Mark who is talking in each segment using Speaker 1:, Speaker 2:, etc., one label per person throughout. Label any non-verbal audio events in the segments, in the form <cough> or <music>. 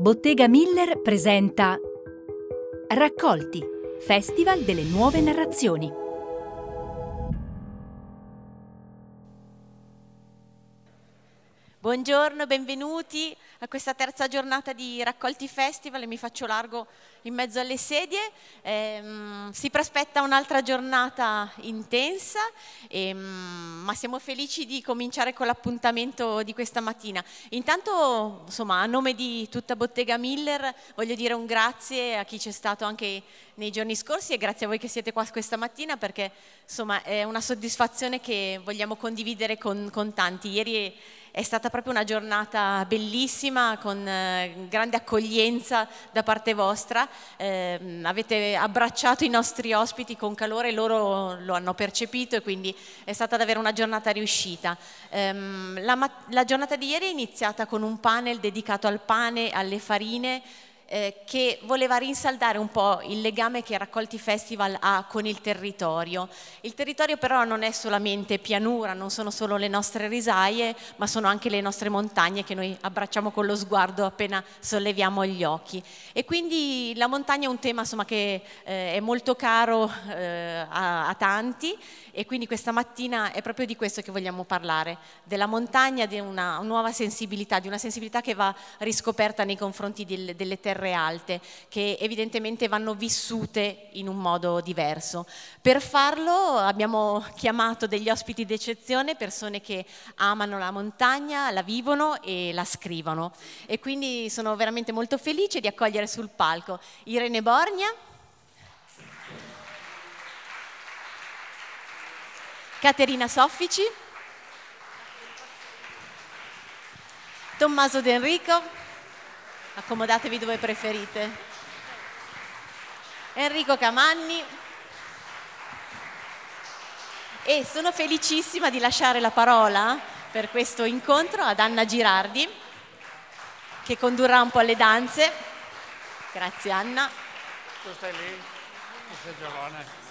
Speaker 1: Bottega Miller presenta Raccolti, Festival delle nuove narrazioni.
Speaker 2: Buongiorno, benvenuti a questa terza giornata di Raccolti Festival e mi faccio largo in mezzo alle sedie. Eh, si prospetta un'altra giornata intensa, eh, ma siamo felici di cominciare con l'appuntamento di questa mattina. Intanto, insomma, a nome di tutta Bottega Miller voglio dire un grazie a chi c'è stato anche nei giorni scorsi e grazie a voi che siete qua questa mattina perché insomma è una soddisfazione che vogliamo condividere con, con tanti. Ieri è stata proprio una giornata bellissima con eh, grande accoglienza da parte vostra. Eh, avete abbracciato i nostri ospiti con calore, loro lo hanno percepito e quindi è stata davvero una giornata riuscita. Eh, la, la giornata di ieri è iniziata con un panel dedicato al pane, alle farine eh, che voleva rinsaldare un po' il legame che Raccolti Festival ha con il territorio. Il territorio però non è solamente pianura, non sono solo le nostre risaie, ma sono anche le nostre montagne che noi abbracciamo con lo sguardo appena solleviamo gli occhi. E quindi la montagna è un tema insomma, che eh, è molto caro eh, a, a tanti e quindi questa mattina è proprio di questo che vogliamo parlare, della montagna, di una nuova sensibilità, di una sensibilità che va riscoperta nei confronti del, delle terre terre alte che evidentemente vanno vissute in un modo diverso. Per farlo abbiamo chiamato degli ospiti d'eccezione, persone che amano la montagna, la vivono e la scrivono e quindi sono veramente molto felice di accogliere sul palco Irene Borgna. Caterina Soffici, Tommaso D'Enrico, accomodatevi dove preferite. Enrico Camanni. E sono felicissima di lasciare la parola per questo incontro ad Anna Girardi, che condurrà un po' le danze. Grazie Anna. Tu stai lì, tu sei giovane.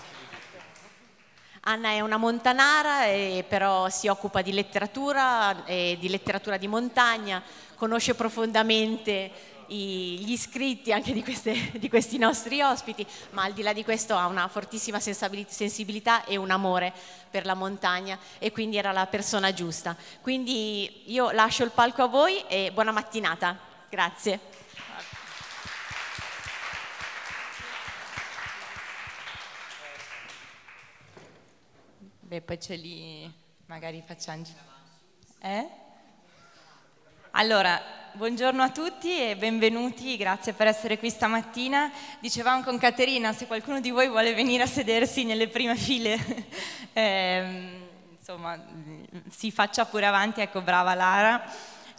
Speaker 2: Anna è una montanara, e però si occupa di letteratura, e di letteratura di montagna, conosce profondamente gli iscritti anche di, queste, <laughs> di, questi nostri ospiti, ma al di là di questo ha una fortissima sensibilità e un amore per la montagna e quindi era la persona giusta. Quindi io lascio il palco a voi e buona mattinata. Grazie.
Speaker 3: Beh, poi ce li magari facciamo. Eh? Allora, buongiorno a tutti e benvenuti, grazie per essere qui stamattina. Dicevamo con Caterina, se qualcuno di voi vuole venire a sedersi nelle prime file, <laughs> eh, insomma, si faccia pure avanti, ecco, brava Lara.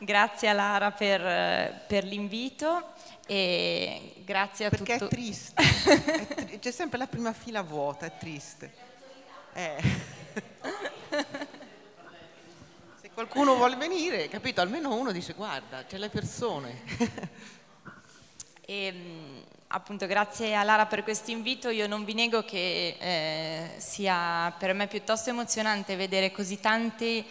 Speaker 3: Grazie a Lara per, per l'invito e grazie a
Speaker 4: Perché
Speaker 3: tutto...
Speaker 4: è triste, <laughs> è tri- c'è sempre la prima fila vuota, è triste. Eh. Qualcuno vuole venire, capito? Almeno uno dice guarda, c'è le persone.
Speaker 3: e, <laughs> ehm, appunto grazie a Lara per questo invito, io non vi nego che eh, sia per me piuttosto emozionante vedere così tante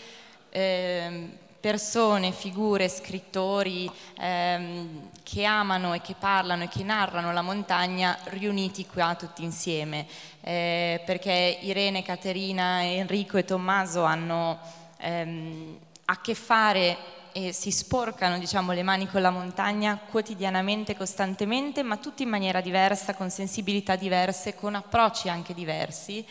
Speaker 3: eh, persone, figure, scrittori ehm, che amano e che parlano e che narrano la montagna riuniti qua tutti insieme, eh, perché Irene, Caterina, Enrico e Tommaso hanno ehm, a che fare e si sporcano diciamo, le mani con la montagna quotidianamente, costantemente, ma tutti in maniera diversa, con sensibilità diverse, con approcci anche diversi.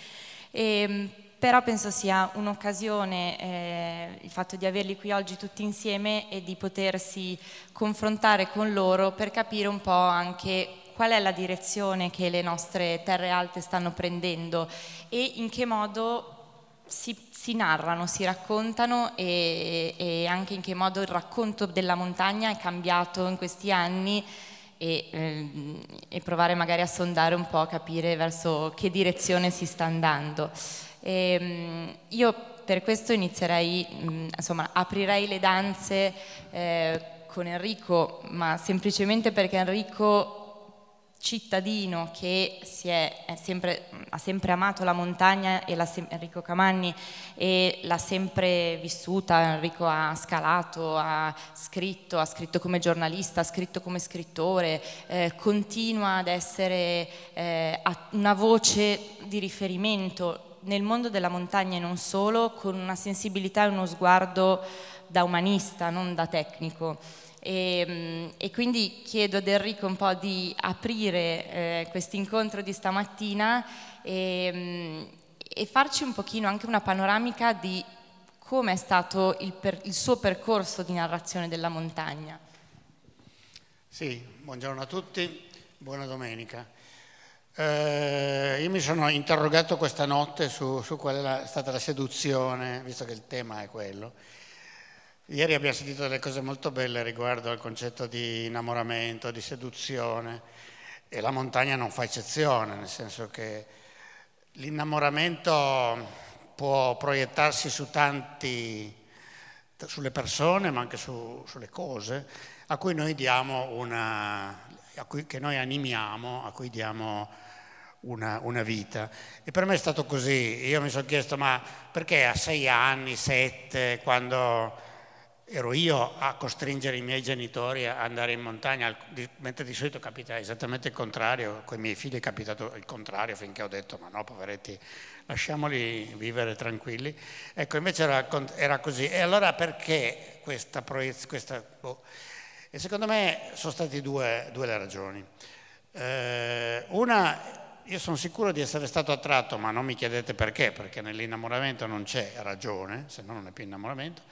Speaker 3: E, ehm, però penso sia un'occasione eh, il fatto di averli qui oggi tutti insieme e di potersi confrontare con loro per capire un po' anche qual è la direzione che le nostre terre alte stanno prendendo e in che modo si, si, narrano, si raccontano e, e, anche in che modo il racconto della montagna è cambiato in questi anni e, ehm, e provare magari a sondare un po', capire verso che direzione si sta andando. E, ehm, io per questo inizierei, mm, insomma, aprirei le danze eh, con Enrico, ma semplicemente perché Enrico cittadino che è, è sempre, ha sempre amato la montagna, e Enrico Camanni, e l'ha sempre vissuta, Enrico ha scalato, ha scritto, ha scritto come giornalista, ha scritto come scrittore, eh, continua ad essere eh, una voce di riferimento nel mondo della montagna e non solo, con una sensibilità e uno sguardo da umanista, non da tecnico. E, ehm, e, quindi chiedo ad Enrico un po' di aprire eh, questo incontro di stamattina e, ehm, e, farci un pochino anche una panoramica di come è stato il, per, il suo percorso di narrazione della montagna.
Speaker 5: Sì, buongiorno a tutti, buona domenica. Eh, io mi sono interrogato questa notte su, su qual è stata la seduzione, visto che il tema è quello. Ieri abbiamo sentito delle cose molto belle riguardo al concetto di innamoramento, di seduzione e la montagna non fa eccezione, nel senso che l'innamoramento può proiettarsi su tanti, sulle persone ma anche su, sulle cose a cui noi diamo una, cui, che noi animiamo, a cui diamo una, una, vita. E per me è stato così, io mi sono chiesto ma perché a sei anni, sette, quando ero io a costringere i miei genitori a andare in montagna, mentre di solito capita esattamente il contrario, con i miei figli è capitato il contrario finché ho detto ma no poveretti lasciamoli vivere tranquilli. Ecco invece era, era così. E allora perché questa proiezione? Boh. E secondo me sono state due, due le ragioni. Eh, una, io sono sicuro di essere stato attratto, ma non mi chiedete perché, perché nell'innamoramento non c'è ragione, se no non è più innamoramento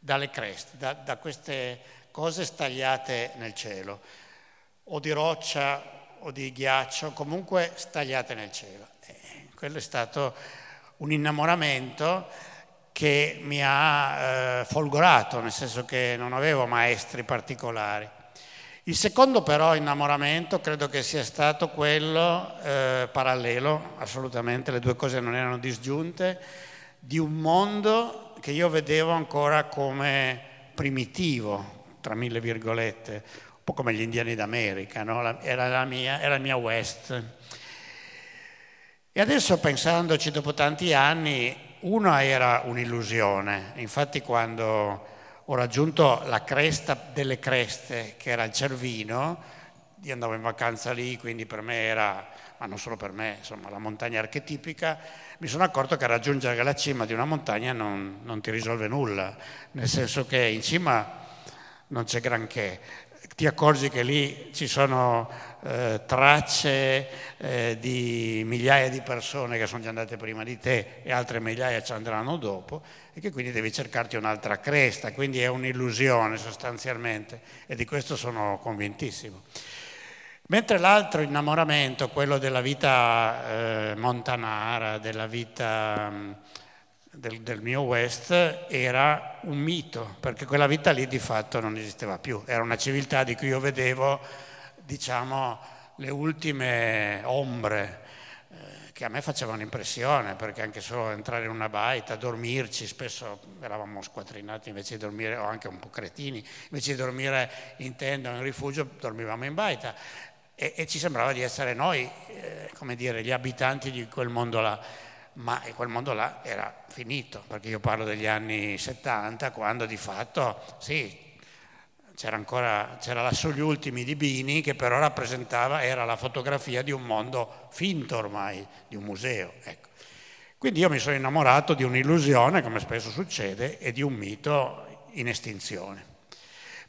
Speaker 5: dalle creste, da, da queste cose stagliate nel cielo, o di roccia o di ghiaccio, comunque stagliate nel cielo. E quello è stato un innamoramento che mi ha eh, folgorato, nel senso che non avevo maestri particolari. Il secondo però innamoramento credo che sia stato quello eh, parallelo, assolutamente, le due cose non erano disgiunte, di un mondo che io vedevo ancora come primitivo, tra mille virgolette, un po' come gli indiani d'America, no? era, la mia, era il mio West. E adesso pensandoci dopo tanti anni, una era un'illusione, infatti quando ho raggiunto la cresta delle creste, che era il Cervino, io andavo in vacanza lì, quindi per me era, ma non solo per me, insomma la montagna archetipica, mi sono accorto che raggiungere la cima di una montagna non, non ti risolve nulla, nel senso che in cima non c'è granché. Ti accorgi che lì ci sono eh, tracce eh, di migliaia di persone che sono già andate prima di te e altre migliaia ci andranno dopo e che quindi devi cercarti un'altra cresta, quindi è un'illusione sostanzialmente e di questo sono convintissimo. Mentre l'altro innamoramento, quello della vita eh, montanara, della vita mm, del, del, mio West, era un mito, perché quella vita lì di fatto non esisteva più. Era una civiltà di cui io vedevo, diciamo, le ultime ombre eh, che a me facevano impressione, perché anche solo entrare in una baita, dormirci, spesso eravamo squattrinati invece di dormire, o anche un po' cretini, invece di dormire in tenda o in rifugio, dormivamo in baita e, e ci sembrava di essere noi, eh, come dire, gli abitanti di quel mondo là, ma quel mondo là era finito, perché io parlo degli anni 70, quando di fatto, sì, c'era ancora, c'era lassù gli ultimi di Bini, che però rappresentava, era la fotografia di un mondo finto ormai, di un museo, ecco. Quindi io mi sono innamorato di un'illusione, come spesso succede, e di un mito in estinzione.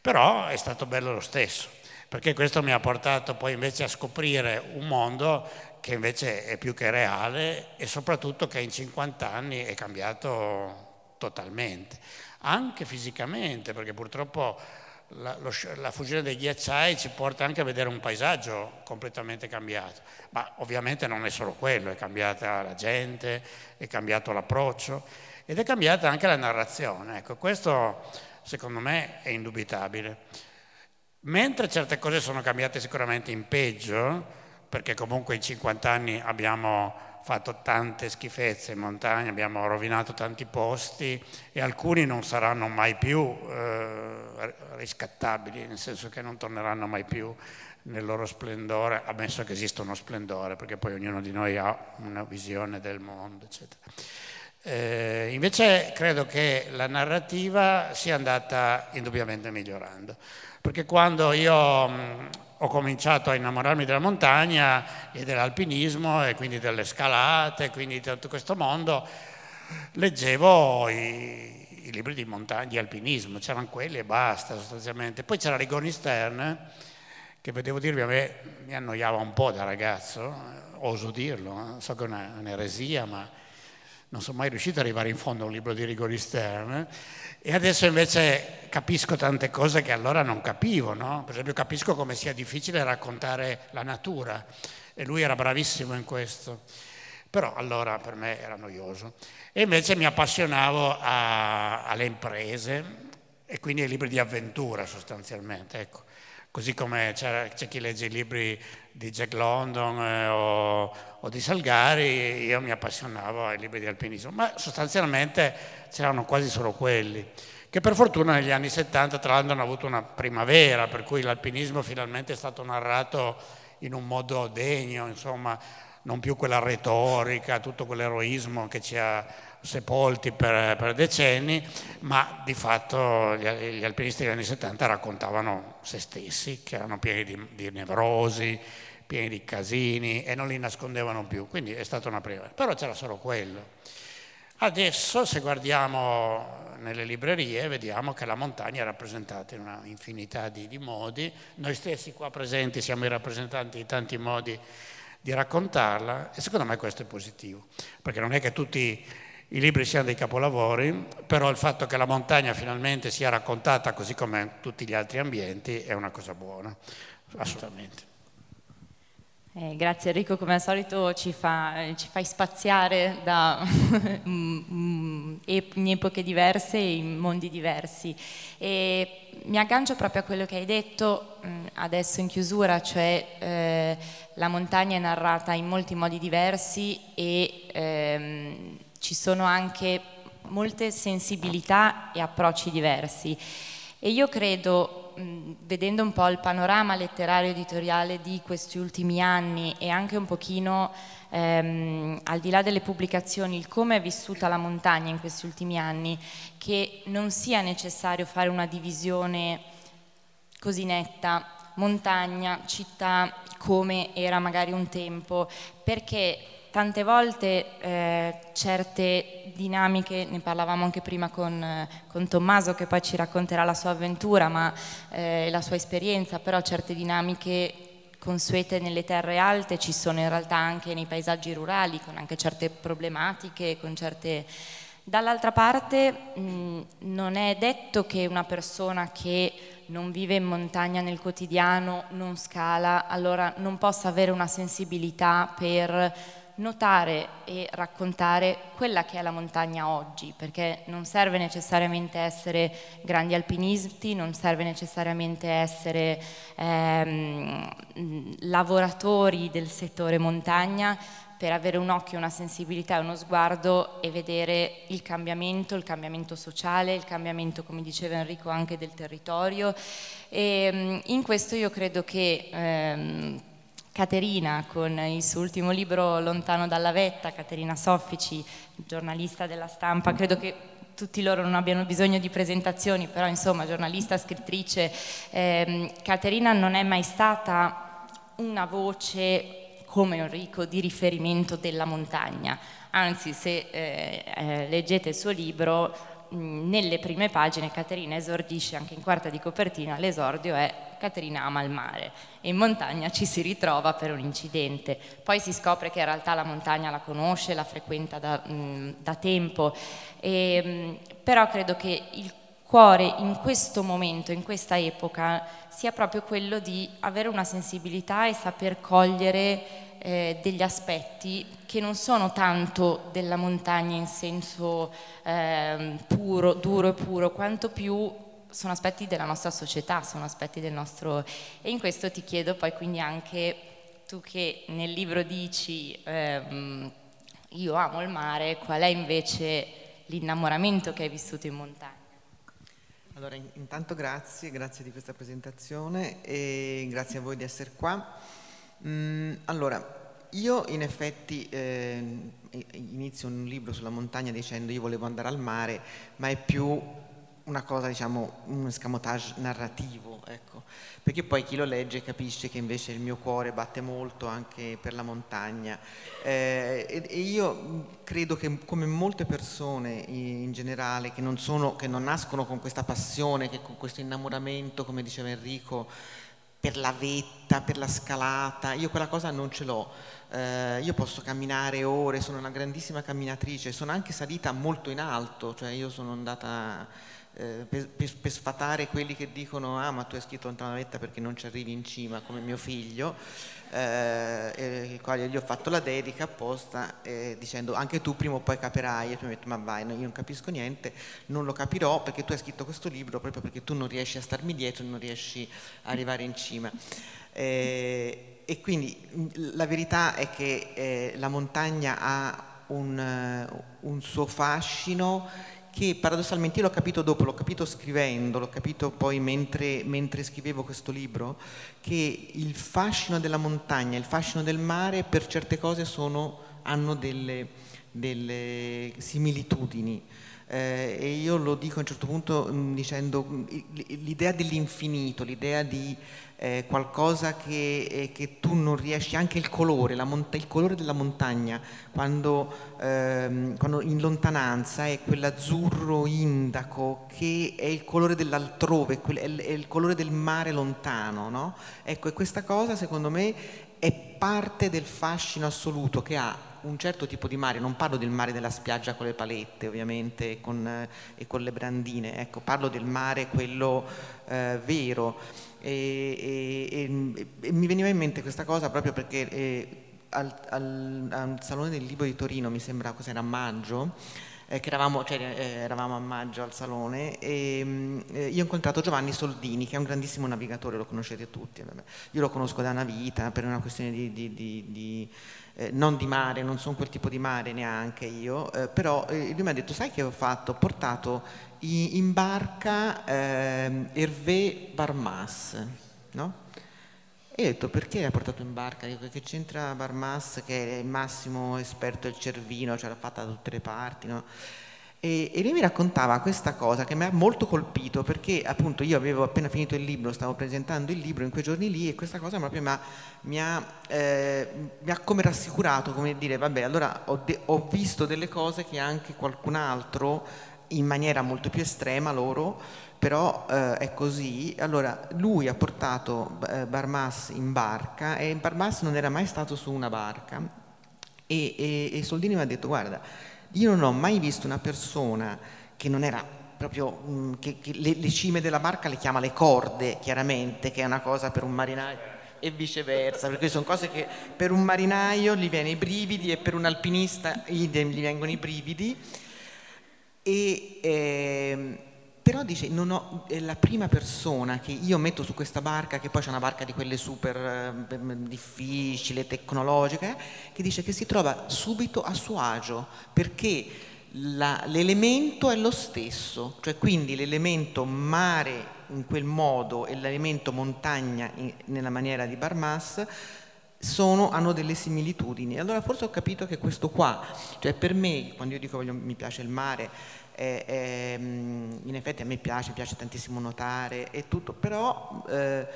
Speaker 5: Però è stato bello lo stesso perché questo mi ha portato poi invece a scoprire un mondo che invece è più che reale e soprattutto che in 50 anni è cambiato totalmente, anche fisicamente, perché purtroppo la, lo, la, fusione dei ghiacciai ci porta anche a vedere un paesaggio completamente cambiato, ma ovviamente non è solo quello, è cambiata la gente, è cambiato l'approccio ed è cambiata anche la narrazione. Ecco, questo secondo me è indubitabile. Mentre certe cose sono cambiate sicuramente in peggio, perché comunque in 50 anni abbiamo fatto tante schifezze in montagna, abbiamo rovinato tanti posti e alcuni non saranno mai più eh, riscattabili, nel senso che non torneranno mai più nel loro splendore, ammesso che esista uno splendore, perché poi ognuno di noi ha una visione del mondo, eccetera. Eh, invece credo che la narrativa sia andata indubbiamente migliorando, perché quando io mh, ho cominciato a innamorarmi della montagna e dell'alpinismo e quindi delle scalate, quindi di tutto questo mondo, leggevo i, i libri di montagna, di alpinismo, c'erano quelli e basta sostanzialmente. Poi c'era Rigoni Stern, che devo dirvi a me mi annoiava un po' da ragazzo, oso dirlo, so che è un'eresia, ma non sono mai riuscito ad arrivare in fondo a un libro di Rigori Stern e adesso invece capisco tante cose che allora non capivo, no? per esempio capisco come sia difficile raccontare la natura e lui era bravissimo in questo, però allora per me era noioso e invece mi appassionavo a, alle imprese e quindi ai libri di avventura sostanzialmente. Ecco. Così come c'è, chi legge i libri di Jack London eh, o, o, di Salgari, io mi appassionavo ai libri di alpinismo, ma sostanzialmente c'erano quasi solo quelli, che per fortuna negli anni 70 tra l'altro hanno avuto una primavera, per cui l'alpinismo finalmente è stato narrato in un modo degno, insomma, non più quella retorica, tutto quell'eroismo che ci ha sepolti per, per, decenni, ma di fatto gli, gli, alpinisti degli anni 70 raccontavano se stessi, che erano pieni di, di, nevrosi, pieni di casini e non li nascondevano più, quindi è stata una prima. Però c'era solo quello. Adesso se guardiamo nelle librerie vediamo che la montagna è rappresentata in una infinità di, di modi, noi stessi qua presenti siamo i rappresentanti di tanti modi di raccontarla e secondo me questo è positivo, perché non è che tutti i libri siano dei capolavori, però il fatto che la montagna finalmente sia raccontata così come tutti gli altri ambienti è una cosa buona, assolutamente.
Speaker 3: Eh, grazie Enrico, come al solito ci, fa, ci fai spaziare da <laughs> in epoche diverse e in mondi diversi. E mi aggancio proprio a quello che hai detto mm, adesso in chiusura, cioè eh, la montagna è narrata in molti modi diversi e ehm, ci sono anche molte sensibilità e approcci diversi. E io credo, vedendo un po' il panorama letterario editoriale di questi ultimi anni e anche un pochino ehm, al di là delle pubblicazioni, il come è vissuta la montagna in questi ultimi anni, che non sia necessario fare una divisione così netta, montagna, città, come era magari un tempo, perché tante volte eh, certe dinamiche, ne parlavamo anche prima con, eh, con, Tommaso che poi ci racconterà la sua avventura, ma eh, la sua esperienza, però certe dinamiche consuete nelle terre alte ci sono in realtà anche nei paesaggi rurali, con anche certe problematiche, con certe... Dall'altra parte mh, non è detto che una persona che non vive in montagna nel quotidiano, non scala, allora non possa avere una sensibilità per notare e raccontare quella che è la montagna oggi, perché non serve necessariamente essere grandi alpinisti, non serve necessariamente essere ehm, lavoratori del settore montagna per avere un occhio, una sensibilità e uno sguardo e vedere il cambiamento, il cambiamento sociale, il cambiamento, come diceva Enrico, anche del territorio. E ehm, in questo io credo che ehm, Caterina con il suo ultimo libro Lontano dalla vetta, Caterina Soffici, giornalista della stampa, credo che tutti loro non abbiano bisogno di presentazioni, però insomma giornalista, scrittrice, eh, Caterina non è mai stata una voce come Enrico di riferimento della montagna, anzi se eh, eh, leggete il suo libro nelle prime pagine Caterina esordisce anche in quarta di copertina, l'esordio è Caterina ama il mare e in montagna ci si ritrova per un incidente. Poi si scopre che in realtà la montagna la conosce, la frequenta da, da tempo, e, però credo che il cuore in questo momento, in questa epoca, sia proprio quello di avere una sensibilità e saper cogliere eh, degli aspetti che non sono tanto della montagna in senso eh, puro, duro e puro, quanto più sono aspetti della nostra società, sono aspetti del nostro... E in questo ti chiedo poi quindi anche tu che nel libro dici ehm, io amo il mare, qual è invece l'innamoramento che hai vissuto in montagna?
Speaker 4: Allora, intanto grazie, grazie di questa presentazione e grazie a voi di essere qua. Mm, allora, io in effetti eh, inizio un libro sulla montagna dicendo io volevo andare al mare, ma è più una cosa, diciamo, un escamotage narrativo, ecco. perché poi chi lo legge capisce che invece il mio cuore batte molto anche per la montagna eh, e, e, io credo che come molte persone in generale che non, sono, che non nascono con questa passione, che con questo innamoramento, come diceva Enrico, per la vetta, per la scalata, io quella cosa non ce l'ho. Eh, io posso camminare ore, sono una grandissima camminatrice, sono anche salita molto in alto, cioè io sono andata eh, per, per, per, sfatare quelli che dicono ah ma tu hai scritto lontana vetta perché non ci arrivi in cima come mio figlio eh, il quale gli ho fatto la dedica apposta eh, dicendo anche tu prima o poi capirai e tu mi detto ma vai io non capisco niente non lo capirò perché tu hai scritto questo libro proprio perché tu non riesci a starmi dietro non riesci a arrivare in cima eh, e quindi la verità è che eh, la montagna ha un, un suo fascino che paradossalmente io l'ho capito dopo, l'ho capito scrivendo, l'ho capito poi mentre, mentre, scrivevo questo libro, che il fascino della montagna, il fascino del mare per certe cose sono, hanno delle, delle similitudini. Eh, e io lo dico a un certo punto mh, dicendo l'idea dell'infinito, l'idea di eh, qualcosa che, eh, che, tu non riesci, anche il colore, monta- il colore della montagna, quando, ehm, quando, in lontananza è quell'azzurro indaco che è il colore dell'altrove, è il colore del mare lontano, no? Ecco, e questa cosa secondo me è parte del fascino assoluto che ha un certo tipo di mare, non parlo del mare della spiaggia con le palette ovviamente con, eh, e con le brandine, ecco, parlo del mare quello eh, vero e, e, e, mi veniva in mente questa cosa proprio perché eh, al, al, al, Salone del Libro di Torino, mi sembra cos'era a maggio, eh, che eravamo, cioè, eh, eravamo, a maggio al salone e eh, io ho incontrato Giovanni Soldini che è un grandissimo navigatore, lo conoscete tutti, vabbè. io lo conosco da una vita per una questione di, di, di, di eh, non di mare, non sono quel tipo di mare neanche io, eh, però eh, lui mi ha detto sai che ho fatto? Ho portato in barca eh, Hervé Barmas, no? E ho detto perché l'ha portato in barca? Che c'entra Barmas che è il massimo esperto del cervino, ce l'ha fatta da tutte le parti, no? E, e, lui mi raccontava questa cosa che mi ha molto colpito perché appunto io avevo appena finito il libro, stavo presentando il libro in quei giorni lì e questa cosa proprio mi ha, eh, mi ha come rassicurato, come dire vabbè allora ho, de- ho visto delle cose che anche qualcun altro in maniera molto più estrema loro, però eh, è così. Allora, lui ha portato eh, Barmas in barca e Barmas non era mai stato su una barca e, e, e Soldini mi ha detto guarda, io non ho mai visto una persona che non era proprio, mm, che, che le, le cime della barca le chiama le corde, chiaramente, che è una cosa per un marinaio e viceversa, perché sono cose che per un marinaio gli viene i brividi e per un alpinista gli vengono i brividi. E, eh, però dice, non ho, la prima persona che io metto su questa barca, che poi c'è una barca di quelle super eh, difficili, tecnologiche, che dice che si trova subito a suo agio, perché la, l'elemento è lo stesso, cioè quindi l'elemento mare in quel modo e l'elemento montagna in, nella maniera di Barmas sono, hanno delle similitudini. Allora forse ho capito che questo qua, cioè per me, quando io dico voglio, mi piace il mare, è, è, mm, in effetti a me piace, piace tantissimo nuotare e tutto, però eh,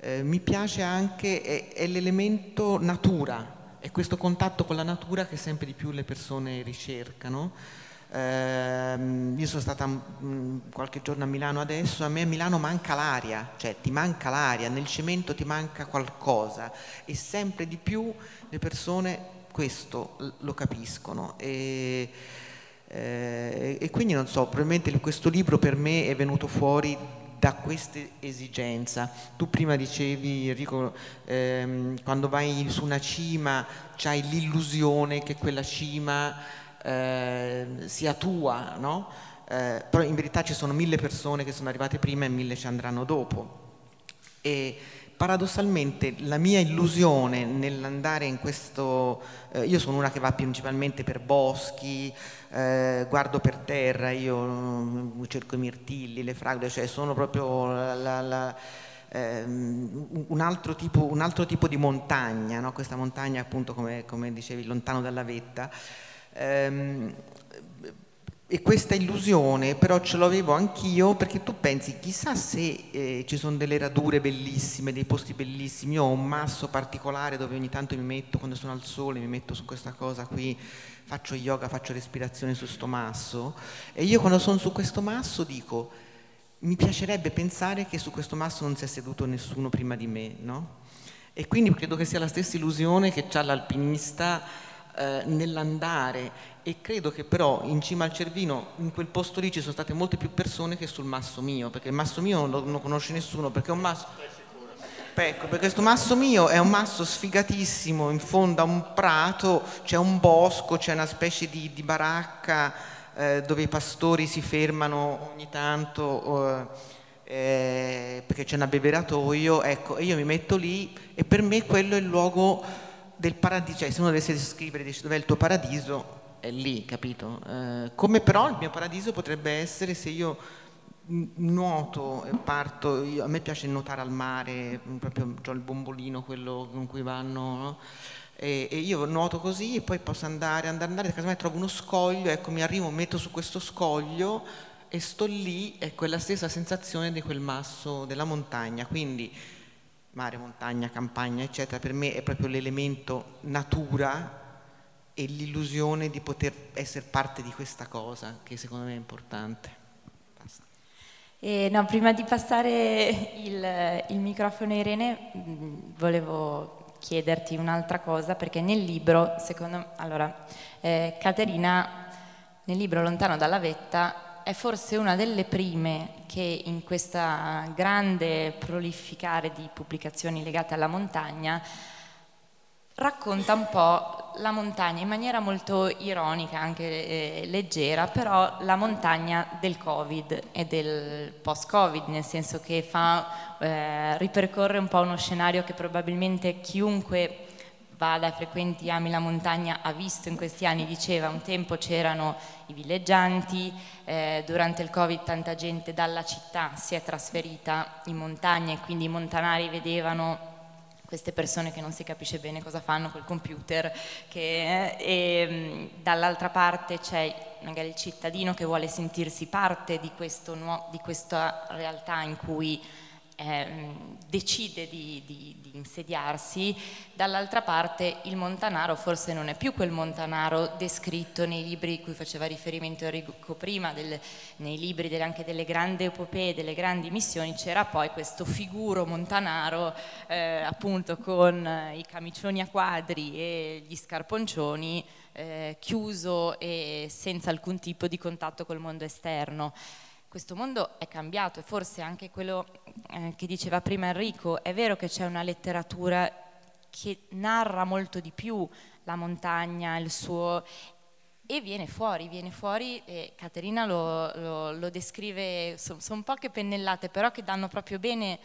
Speaker 4: eh, mi piace anche, è, è l'elemento natura, è questo contatto con la natura che sempre di più le persone ricercano. Eh, io sono stata mh, mm, qualche giorno a Milano adesso, a me a Milano manca l'aria, cioè ti manca l'aria, nel cemento ti manca qualcosa e sempre di più le persone questo lo capiscono. E, eh, e quindi non so, probabilmente questo libro per me è venuto fuori da questa esigenza. Tu prima dicevi, Enrico, ehm, quando vai su una cima c'hai l'illusione che quella cima eh, sia tua, no? Eh, però in verità ci sono mille persone che sono arrivate prima e mille ci andranno dopo. E paradossalmente la mia illusione nell'andare in questo, eh, io sono una che va principalmente per boschi, eh, guardo per terra, io mm, cerco i mirtilli, le fragole, cioè sono proprio la, la, la, ehm, un, altro tipo, un, altro tipo, di montagna, no? questa montagna appunto come, come, dicevi lontano dalla vetta. Ehm, e questa illusione però ce l'avevo anch'io perché tu pensi chissà se eh, ci sono delle radure bellissime, dei posti bellissimi, io ho un masso particolare dove ogni tanto mi metto quando sono al sole, mi metto su questa cosa qui, faccio yoga, faccio respirazione su questo masso e io quando sono su questo masso dico mi piacerebbe pensare che su questo masso non si è seduto nessuno prima di me, no? E quindi credo che sia la stessa illusione che ha l'alpinista eh, nell'andare. E credo che però in cima al Cervino, in quel posto lì ci sono state molte più persone che sul masso mio, perché il masso mio non lo, non conosce nessuno, perché è un masso... Ecco, perché questo masso mio è un masso sfigatissimo, in fondo a un prato, c'è un bosco, c'è una specie di, di baracca eh, dove i pastori si fermano ogni tanto eh, perché c'è un abbeveratoio, ecco, e io mi metto lì e per me quello è il luogo del paradiso, cioè se uno dovesse scrivere dice dov'è il tuo paradiso, è lì, capito? Eh, come però il mio paradiso potrebbe essere se io nuoto e parto, io, a me piace nuotare al mare, proprio ho il bombolino, quello con cui vanno, no? e, e, io nuoto così e poi posso andare, andare, andare, casomai trovo uno scoglio, ecco mi arrivo, metto su questo scoglio e sto lì, è quella stessa sensazione di quel masso della montagna, quindi mare, montagna, campagna, eccetera, per me è proprio l'elemento natura e l'illusione di poter essere parte di questa cosa che secondo me è importante.
Speaker 3: Eh, no, prima di passare il, il microfono a Irene, volevo chiederti un'altra cosa, perché nel libro, secondo allora, eh, Caterina, nel libro Lontano dalla vetta, è forse una delle prime che in questa grande prolificare di pubblicazioni legate alla montagna racconta un po' la montagna in maniera molto ironica, anche eh, leggera, però la montagna del Covid e del post-Covid, nel senso che fa, eh, ripercorre un po' uno scenario che probabilmente chiunque vada frequenti ami la montagna ha visto in questi anni, diceva un tempo c'erano i villeggianti, eh, durante il Covid tanta gente dalla città si è trasferita in montagna e quindi i montanari vedevano queste persone che non si capisce bene cosa fanno col computer, che, e mm, dall'altra parte c'è magari il cittadino che vuole sentirsi parte di, nuovo, di questa realtà in cui eh, decide di, di, di, insediarsi, dall'altra parte il Montanaro forse non è più quel Montanaro descritto nei libri cui faceva riferimento Enrico prima, del, nei libri delle, anche delle grandi epopee, delle grandi missioni, c'era poi questo figuro Montanaro eh, appunto con i camicioni a quadri e gli scarponcioni eh, chiuso e senza alcun tipo di contatto col mondo esterno questo mondo è cambiato e forse anche quello eh, che diceva prima Enrico, è vero che c'è una letteratura che narra molto di più la montagna, il suo... E viene fuori, viene fuori, e Caterina lo, lo, lo descrive, sono son poche pennellate, però che danno proprio bene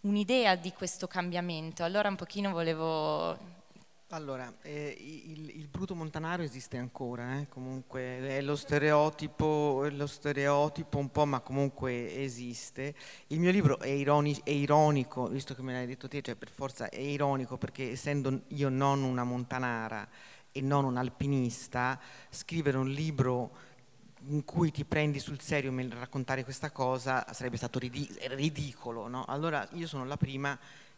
Speaker 3: un'idea di questo cambiamento. Allora un pochino volevo
Speaker 4: allora, eh, il, il, bruto montanaro esiste ancora, eh? comunque è lo, stereotipo, è lo stereotipo un po', ma comunque esiste. Il mio libro è, ironi, è ironico, visto che me l'hai detto te, cioè per forza è ironico perché essendo io non una montanara e non un alpinista, scrivere un libro in cui ti prendi sul serio nel raccontare questa cosa sarebbe stato ridicolo, no? Allora io sono la prima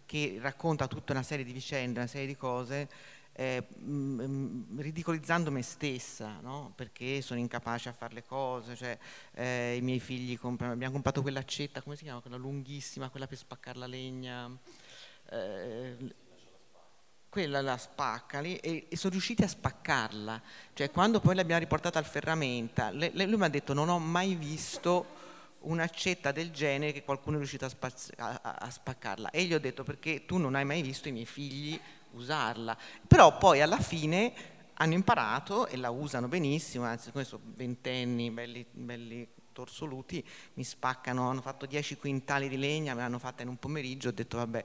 Speaker 4: che racconta tutta una serie di vicende, una serie di cose, eh, mh, mm, ridicolizzando me stessa, no? perché sono incapace a fare le cose, cioè, eh, i miei figli comprano, abbiamo comprato quell'accetta, come si chiama, quella lunghissima, quella per spaccare la legna, eh, quella la spaccali e, e, sono riusciti a spaccarla, cioè quando poi l'abbiamo riportata al ferramenta, le, lui mi ha detto non ho mai visto un'accetta del genere che qualcuno è riuscito a, spaz- a, a, spaccarla. E gli ho detto perché tu non hai mai visto i miei figli usarla. Però poi alla fine hanno imparato e la usano benissimo, anzi sono ventenni, belli, belli torsoluti, mi spaccano, hanno fatto 10 quintali di legna, me l'hanno fatta in un pomeriggio, ho detto vabbè,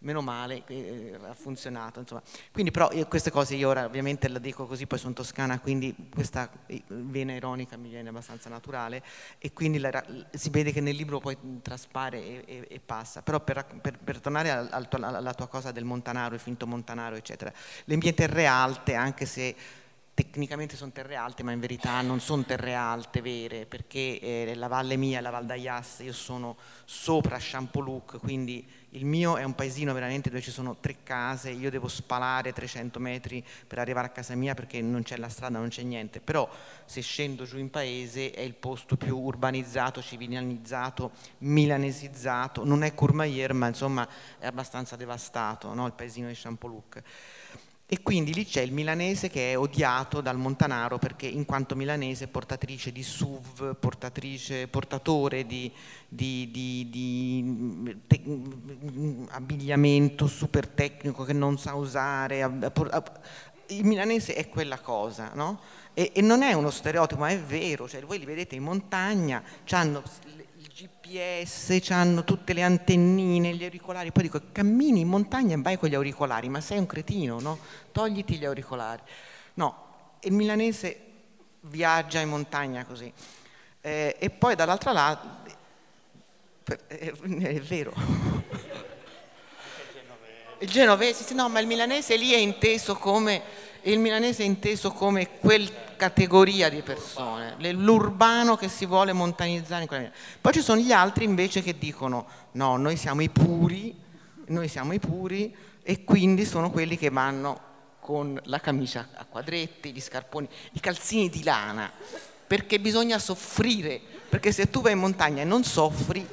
Speaker 4: meno male eh, ha funzionato insomma. quindi però io, queste cose io ora ovviamente le dico così poi sono toscana quindi questa vena ironica mi viene abbastanza naturale e quindi la, si vede che nel libro poi traspare e, e, e passa però per, per, per tornare al, al, alla tua cosa del montanaro il finto montanaro eccetera le mie terre alte anche se tecnicamente sono terre alte, ma in verità non sono terre alte vere, perché eh, la valle mia, la Val d'Ayas, io sono sopra Champoluc, quindi il mio è un paesino veramente dove ci sono tre case, io devo spalare 300 metri per arrivare a casa mia perché non c'è la strada, non c'è niente, però se scendo giù in paese è il posto più urbanizzato, civilanizzato, milanesizzato, non è Courmayeur, ma insomma è abbastanza devastato, no? il paesino di Champoluc. E quindi lì c'è il milanese che è odiato dal montanaro perché in quanto milanese portatrice di SUV, portatrice, portatore di, di, di, di te, abbigliamento super tecnico che non sa usare. Il milanese è quella cosa, no? E, e non è uno stereotipo, ma è vero, cioè, voi li vedete in montagna, hanno GPS, hanno tutte le antennine, gli auricolari, poi dico cammini in montagna e vai con gli auricolari, ma sei un cretino, no? Togliti gli auricolari. No, il milanese viaggia in montagna così. Eh, e poi dall'altra lato, è, è vero. Il genovese, sì, no, ma il milanese lì è inteso come il milanese è inteso come quel categoria di persone, l'urbano che si vuole montanizzare in quella maniera. Poi ci sono gli altri invece che dicono no, noi siamo i puri, noi siamo i puri e quindi sono quelli che vanno con la camicia a quadretti, gli scarponi, i calzini di lana, perché bisogna soffrire, perché se tu vai in montagna e non soffri,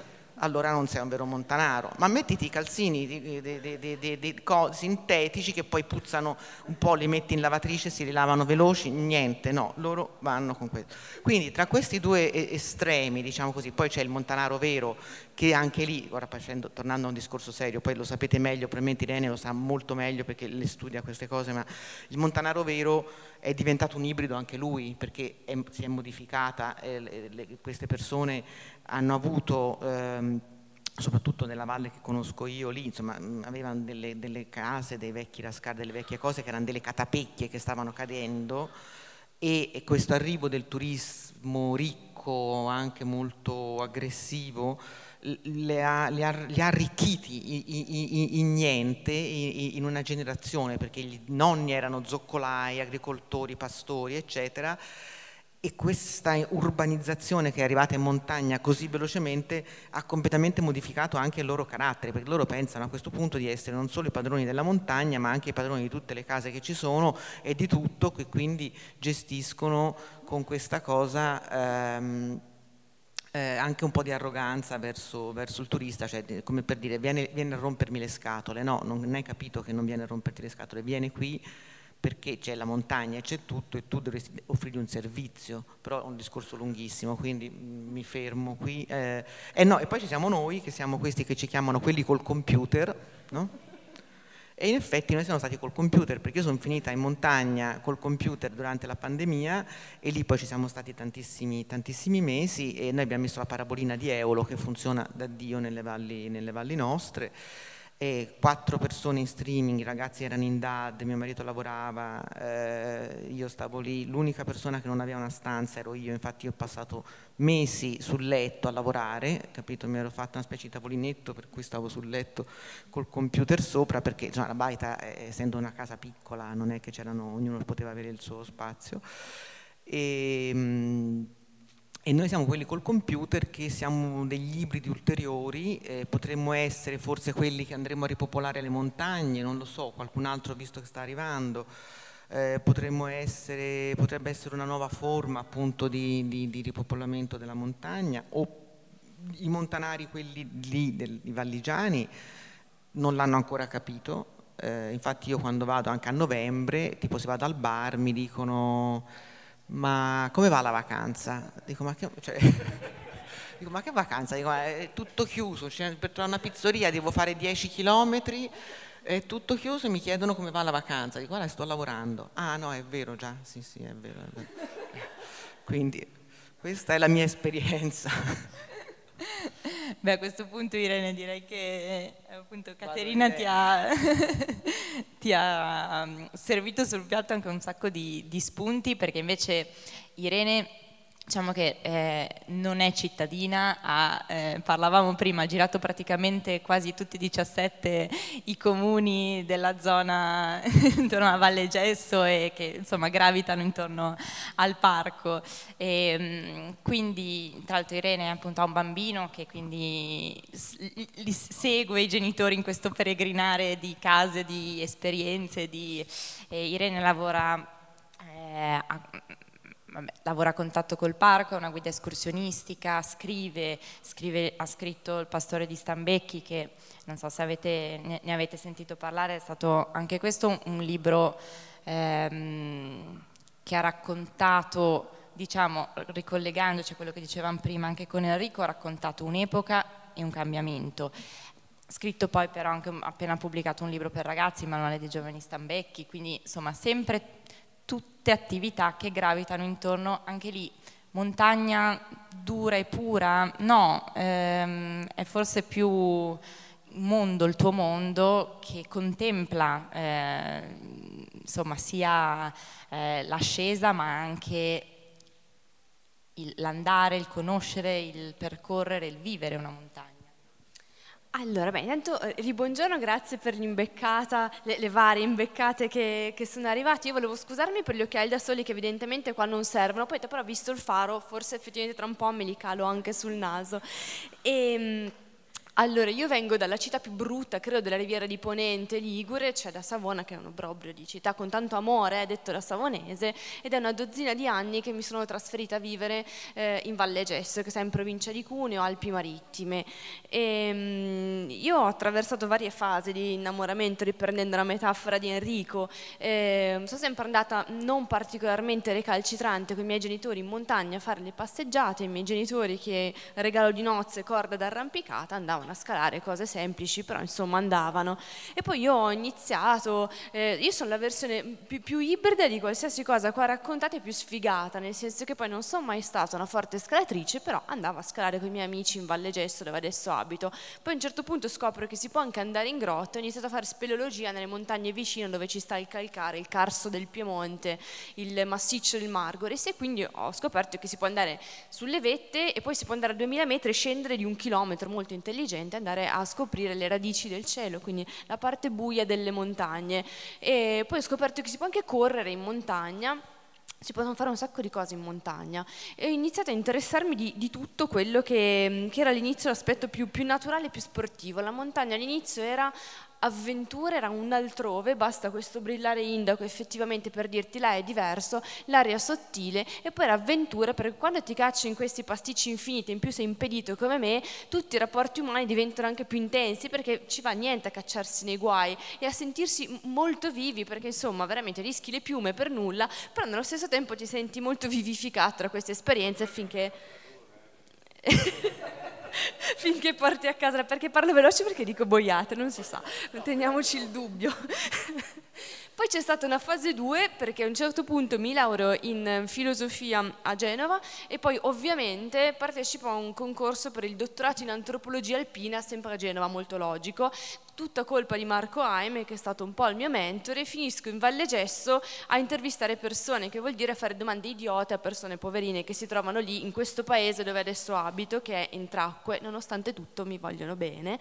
Speaker 4: allora non sei un vero montanaro. Ma mettiti i calzini di, di, di, di, sintetici che poi puzzano un po', li metti in lavatrice, si rilavano veloci, niente, no, loro vanno con questo. Quindi tra questi due estremi, diciamo così, poi c'è il montanaro vero che anche lì, ora facendo, tornando a un discorso serio, poi lo sapete meglio, probabilmente Irene lo sa molto meglio perché le studia queste cose, ma il montanaro vero è diventato un ibrido anche lui perché è, si è modificata, eh, le, le, queste persone hanno avuto... Ehm, soprattutto nella valle che conosco io lì, insomma, avevano delle, delle case, dei vecchi rascar, delle vecchie cose che erano delle catapecchie che stavano cadendo e, e questo arrivo del turismo ricco, anche molto aggressivo, li ha, ha, arricchiti in, niente in una generazione perché i nonni erano zoccolai, agricoltori, pastori eccetera e questa urbanizzazione che è arrivata in montagna così velocemente ha completamente modificato anche il loro carattere perché loro pensano a questo punto di essere non solo i padroni della montagna ma anche i padroni di tutte le case che ci sono e di tutto che quindi gestiscono con questa cosa ehm, eh, anche un po' di arroganza verso, verso il turista, cioè come per dire viene, viene, a rompermi le scatole, no, non hai capito che non viene a romperti le scatole, viene qui perché c'è la montagna e c'è tutto e tu dovresti offrire un servizio, però è un discorso lunghissimo, quindi mi fermo qui. Eh, e, no, e poi ci siamo noi, che siamo questi che ci chiamano quelli col computer, no? E in effetti noi siamo stati col computer, perché io sono finita in montagna col computer durante la pandemia e lì poi ci siamo stati tantissimi, tantissimi mesi e noi abbiamo messo la parabolina di Eolo che funziona da Dio nelle valli, nelle valli nostre e quattro persone in streaming, i ragazzi erano in DAD, mio marito lavorava, eh, io stavo lì, l'unica persona che non aveva una stanza ero io, infatti io ho passato mesi sul letto a lavorare, capito? mi ero fatta una specie di tavolinetto per cui stavo sul letto col computer sopra perché insomma, la baita essendo una casa piccola non è che c'erano, ognuno poteva avere il suo spazio. E, mh, e noi siamo quelli col computer che siamo degli ibridi ulteriori, eh, potremmo essere forse quelli che andremo a ripopolare le montagne, non lo so, qualcun altro visto che sta arrivando, eh, essere, potrebbe essere una nuova forma appunto di, di, di, ripopolamento della montagna o i montanari, quelli lì, i valligiani, non l'hanno ancora capito, eh, infatti io quando vado anche a novembre, tipo se vado al bar mi dicono ma come va la vacanza? Dico, ma che, cioè, <laughs> dico, ma che vacanza? Dico, è tutto chiuso, cioè, per trovare una pizzeria devo fare 10 chilometri, è tutto chiuso e mi chiedono come va la vacanza. Dico, guarda, sto lavorando. Ah no, è vero già, sì sì, è vero. È vero. <laughs> Quindi questa è la mia esperienza. <laughs> <laughs>
Speaker 3: Beh, a questo punto Irene direi che eh, appunto Caterina <laughs> ti ha, ti ha, um, servito sul piatto anche un sacco di, di spunti perché invece Irene diciamo che eh, non è cittadina, ha, eh, parlavamo prima, ha girato praticamente quasi tutti e 17 i comuni della zona <laughs> intorno a Valle Gesso e che insomma gravitano intorno al parco. E, mm, quindi tra l'altro Irene appunto ha un bambino che quindi li segue i genitori in questo peregrinare di case, di esperienze, di, Irene lavora eh, a, vabbè, lavora a contatto col parco, è una guida escursionistica, scrive, scrive, ha scritto Il pastore di Stambecchi che non so se avete, ne, ne, avete sentito parlare, è stato anche questo un, libro ehm, che ha raccontato, diciamo, ricollegandoci a quello che dicevamo prima anche con Enrico, ha raccontato un'epoca e un cambiamento. Scritto poi però anche appena pubblicato un libro per ragazzi, il manuale dei giovani Stambecchi, quindi insomma sempre tutte attività che gravitano intorno anche lì. Montagna dura e pura? No, ehm, è forse più mondo, il tuo mondo, che contempla eh, insomma, sia eh, l'ascesa ma anche il, l'andare, il conoscere, il percorrere, il vivere una montagna.
Speaker 6: Allora, beh, intanto eh, buongiorno, grazie per l'imbeccata, le, le varie imbeccate che, che, sono arrivate. Io volevo scusarmi per gli occhiali da soli che evidentemente qua non servono, poi però visto il faro, forse effettivamente tra un po' me li calo anche sul naso. E, ehm, allora, io vengo dalla città più brutta, credo, della riviera di Ponente, Ligure, cioè da Savona, che è un obbrobrio di città con tanto amore, eh, detto da savonese, ed è una dozzina di anni che mi sono trasferita a vivere eh, in Valle Gesso, che sta in provincia di Cuneo, Alpi Marittime. E, ehm, io ho attraversato varie fasi di innamoramento, riprendendo la metafora di Enrico. Eh, sono sempre andata non particolarmente recalcitrante con i miei genitori in montagna a fare le passeggiate, i miei genitori che regalo di nozze, corda d'arrampicata, andavano andavano a scalare cose semplici, però insomma andavano. E poi io ho iniziato, eh, io sono la versione più, più, ibrida di qualsiasi cosa qua raccontate, più sfigata, nel senso che poi non sono mai stata una forte scalatrice, però andavo a scalare con i miei amici in Valle Gesso, dove adesso abito. Poi a un certo punto scopro che si può anche andare in grotta, ho iniziato a fare speleologia nelle montagne vicine dove ci sta il calcare, il Carso del Piemonte, il massiccio del Margores e quindi ho scoperto che si può andare sulle vette e poi si può andare a 2000 metri e scendere di un chilometro, molto intelligente gente andare a scoprire le radici del cielo, quindi la parte buia delle montagne. E poi ho scoperto che si può anche correre in montagna si possono fare un sacco di cose in montagna e ho iniziato a interessarmi di, di tutto quello che, che, era all'inizio l'aspetto più, più naturale più sportivo. La montagna all'inizio era avventura era un altrove, basta questo brillare indaco effettivamente per dirti là è diverso, l'aria sottile e poi era avventura perché quando ti cacci in questi pasticci infiniti, in più sei impedito come me, tutti i rapporti umani diventano anche più intensi perché ci va niente a cacciarsi nei guai e a sentirsi molto vivi perché insomma veramente rischi le piume per nulla, però nello stesso tempo ti senti molto vivificato da queste esperienze finché... <laughs> finché porti a casa, perché parlo veloce perché dico boiate, non si sa, teniamoci il dubbio. <laughs> Poi c'è stata una fase 2 perché a un certo punto mi laureo in filosofia a Genova e poi ovviamente partecipo a un concorso per il dottorato in antropologia alpina sempre a Genova, molto logico, tutta colpa di Marco Aime, che è stato un po' il mio mentore, finisco in Valle Gesso a intervistare persone, che vuol dire fare domande idiote a persone poverine che si trovano lì, in questo paese dove adesso abito, che è in Tracque, nonostante tutto mi vogliono bene.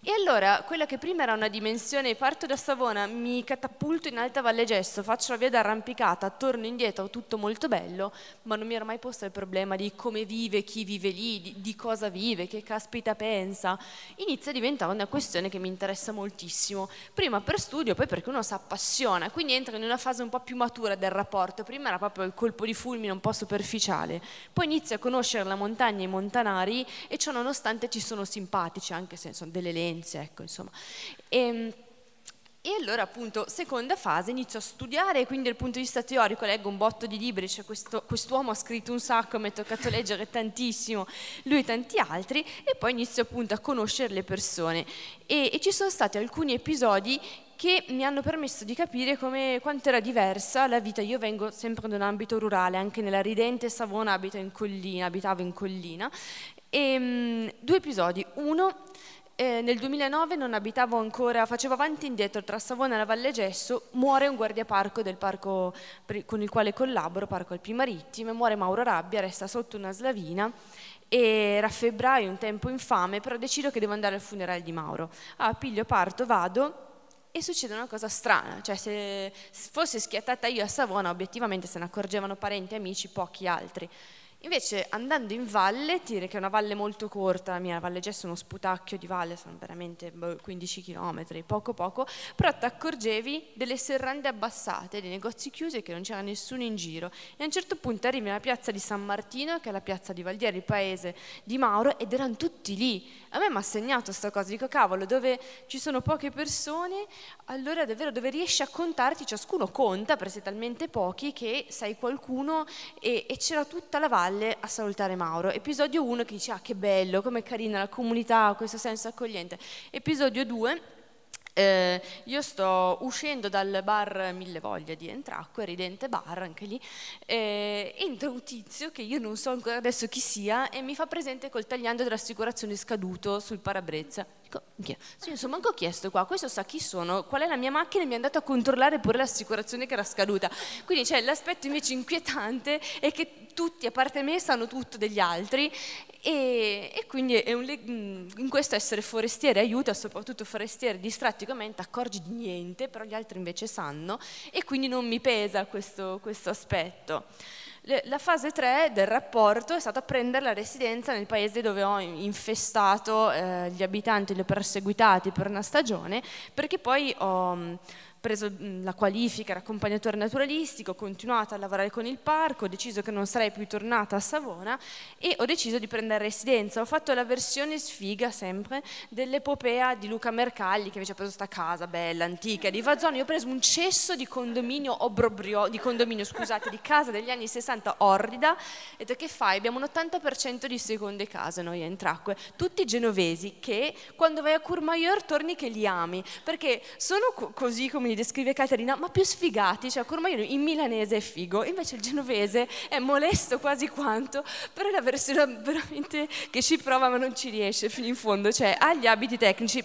Speaker 6: E allora, quella che prima era una dimensione, parto da Savona, mi catapulto in Alta Valle Gesso, faccio la via d'arrampicata, torno indietro, tutto molto bello, ma non mi ero mai posto il problema di come vive chi vive lì, di, di cosa vive, che caspita pensa. Inizia a diventare una questione che mi interessa interessa moltissimo, prima per studio, poi perché uno si appassiona, quindi entra in una fase un po' più matura del rapporto, prima era proprio il colpo di fulmine un po' superficiale, poi inizia a conoscere la montagna e i montanari e ciò nonostante ci sono simpatici, anche se sono delle lenze, ecco insomma. E, ehm, e allora appunto, seconda fase, inizio a studiare, quindi dal punto di vista teorico leggo un botto di libri, cioè questo, quest'uomo ha scritto un sacco, mi è toccato leggere tantissimo, lui e tanti altri, e poi inizio appunto a conoscere le persone. E, e ci sono stati alcuni episodi che mi hanno permesso di capire come, quanto era diversa la vita. Io vengo sempre da un ambito rurale, anche nella ridente Savona abito in collina, abitavo in collina. E, mh, due episodi. Uno, eh, nel 2009 non abitavo ancora, facevo avanti e indietro tra Savona e la Valle Gesso, muore un guardiaparco del parco con il quale collaboro, Parco Alpi Marittime, muore Mauro Rabbia, resta sotto una slavina era febbraio, un tempo infame, però decido che devo andare al funerale di Mauro. Ah, piglio, parto, vado e succede una cosa strana, cioè se fosse schiattata io a Savona, obiettivamente se ne accorgevano parenti, amici, pochi altri. Invece andando in valle, dire che è una valle molto corta, la mia Valle Gesso è uno sputacchio di valle, sono veramente 15 boh, km, poco poco, però ti accorgevi delle serrande abbassate, dei negozi chiusi che non c'era nessuno in giro. E a un certo punto arrivi nella piazza di San Martino, che è la piazza di Valdieri, il paese di Mauro, ed erano tutti lì. A me mi ha segnato questa cosa, dico cavolo, dove ci sono poche persone, allora davvero dove riesci a contarti, ciascuno conta, perché sei talmente pochi che sei qualcuno e, e c'era tutta la valle valle a salutare Mauro. Episodio 1 che dice ah che bello, com'è carina la comunità, questo senso accogliente. Episodio 2 eh, io sto uscendo dal bar Mille Voglie di Entracqua, ridente bar anche lì, eh, entra un tizio che io non so ancora adesso chi sia e mi fa presente col tagliando dell'assicurazione scaduto sul parabrezza. Dico, sì, non so manco chiesto qua, questo sa chi sono, qual è la mia macchina e mi è andato a controllare pure l'assicurazione che era scaduta. Quindi cioè, l'aspetto invece inquietante è che tutti, a parte me, sanno tutto degli altri e, e quindi un, mm, in questo essere forestiere aiuta, soprattutto forestieri distratti come me, ti accorgi di niente, però gli altri invece sanno e quindi non mi pesa questo, questo aspetto. La fase 3 del rapporto è stata prendere la residenza nel paese dove ho infestato eh, gli abitanti, li ho perseguitati per una stagione, perché poi ho preso la qualifica, l'accompagnatore naturalistico, ho continuato a lavorare con il parco, ho deciso che non sarei più tornata a Savona e ho deciso di prendere residenza. Ho fatto la versione sfiga sempre dell'epopea di Luca Mercalli che invece ha preso questa casa bella, antica, di Vazzoni. Io ho preso un cesso di condominio obrobrio, di condominio, scusate, di casa degli anni 60 orrida. E detto che fai? Abbiamo un 80% di seconde case noi a Entracque, tutti genovesi che quando vai a Courmayeur torni che li ami, perché sono co- così come descrive Caterina, ma più sfigati, cioè ormai in milanese è figo, invece il genovese è molesto quasi quanto, però è la versione veramente che ci prova ma non ci riesce fino in fondo, cioè ha gli abiti tecnici,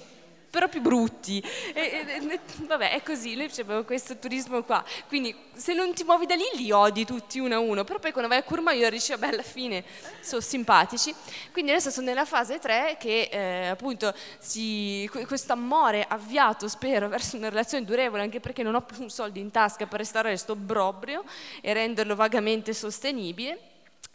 Speaker 6: però più brutti. E, e, vabbè, è così, noi abbiamo questo turismo qua. Quindi se non ti muovi da lì li odi tutti uno a uno, però poi quando vai a Courmayeur dici, vabbè, alla fine sono simpatici. Quindi adesso sono nella fase 3 che eh, appunto si, questo amore avviato, spero, verso una relazione durevole, anche perché non ho più un soldo in tasca per restaurare sto brobrio e renderlo vagamente sostenibile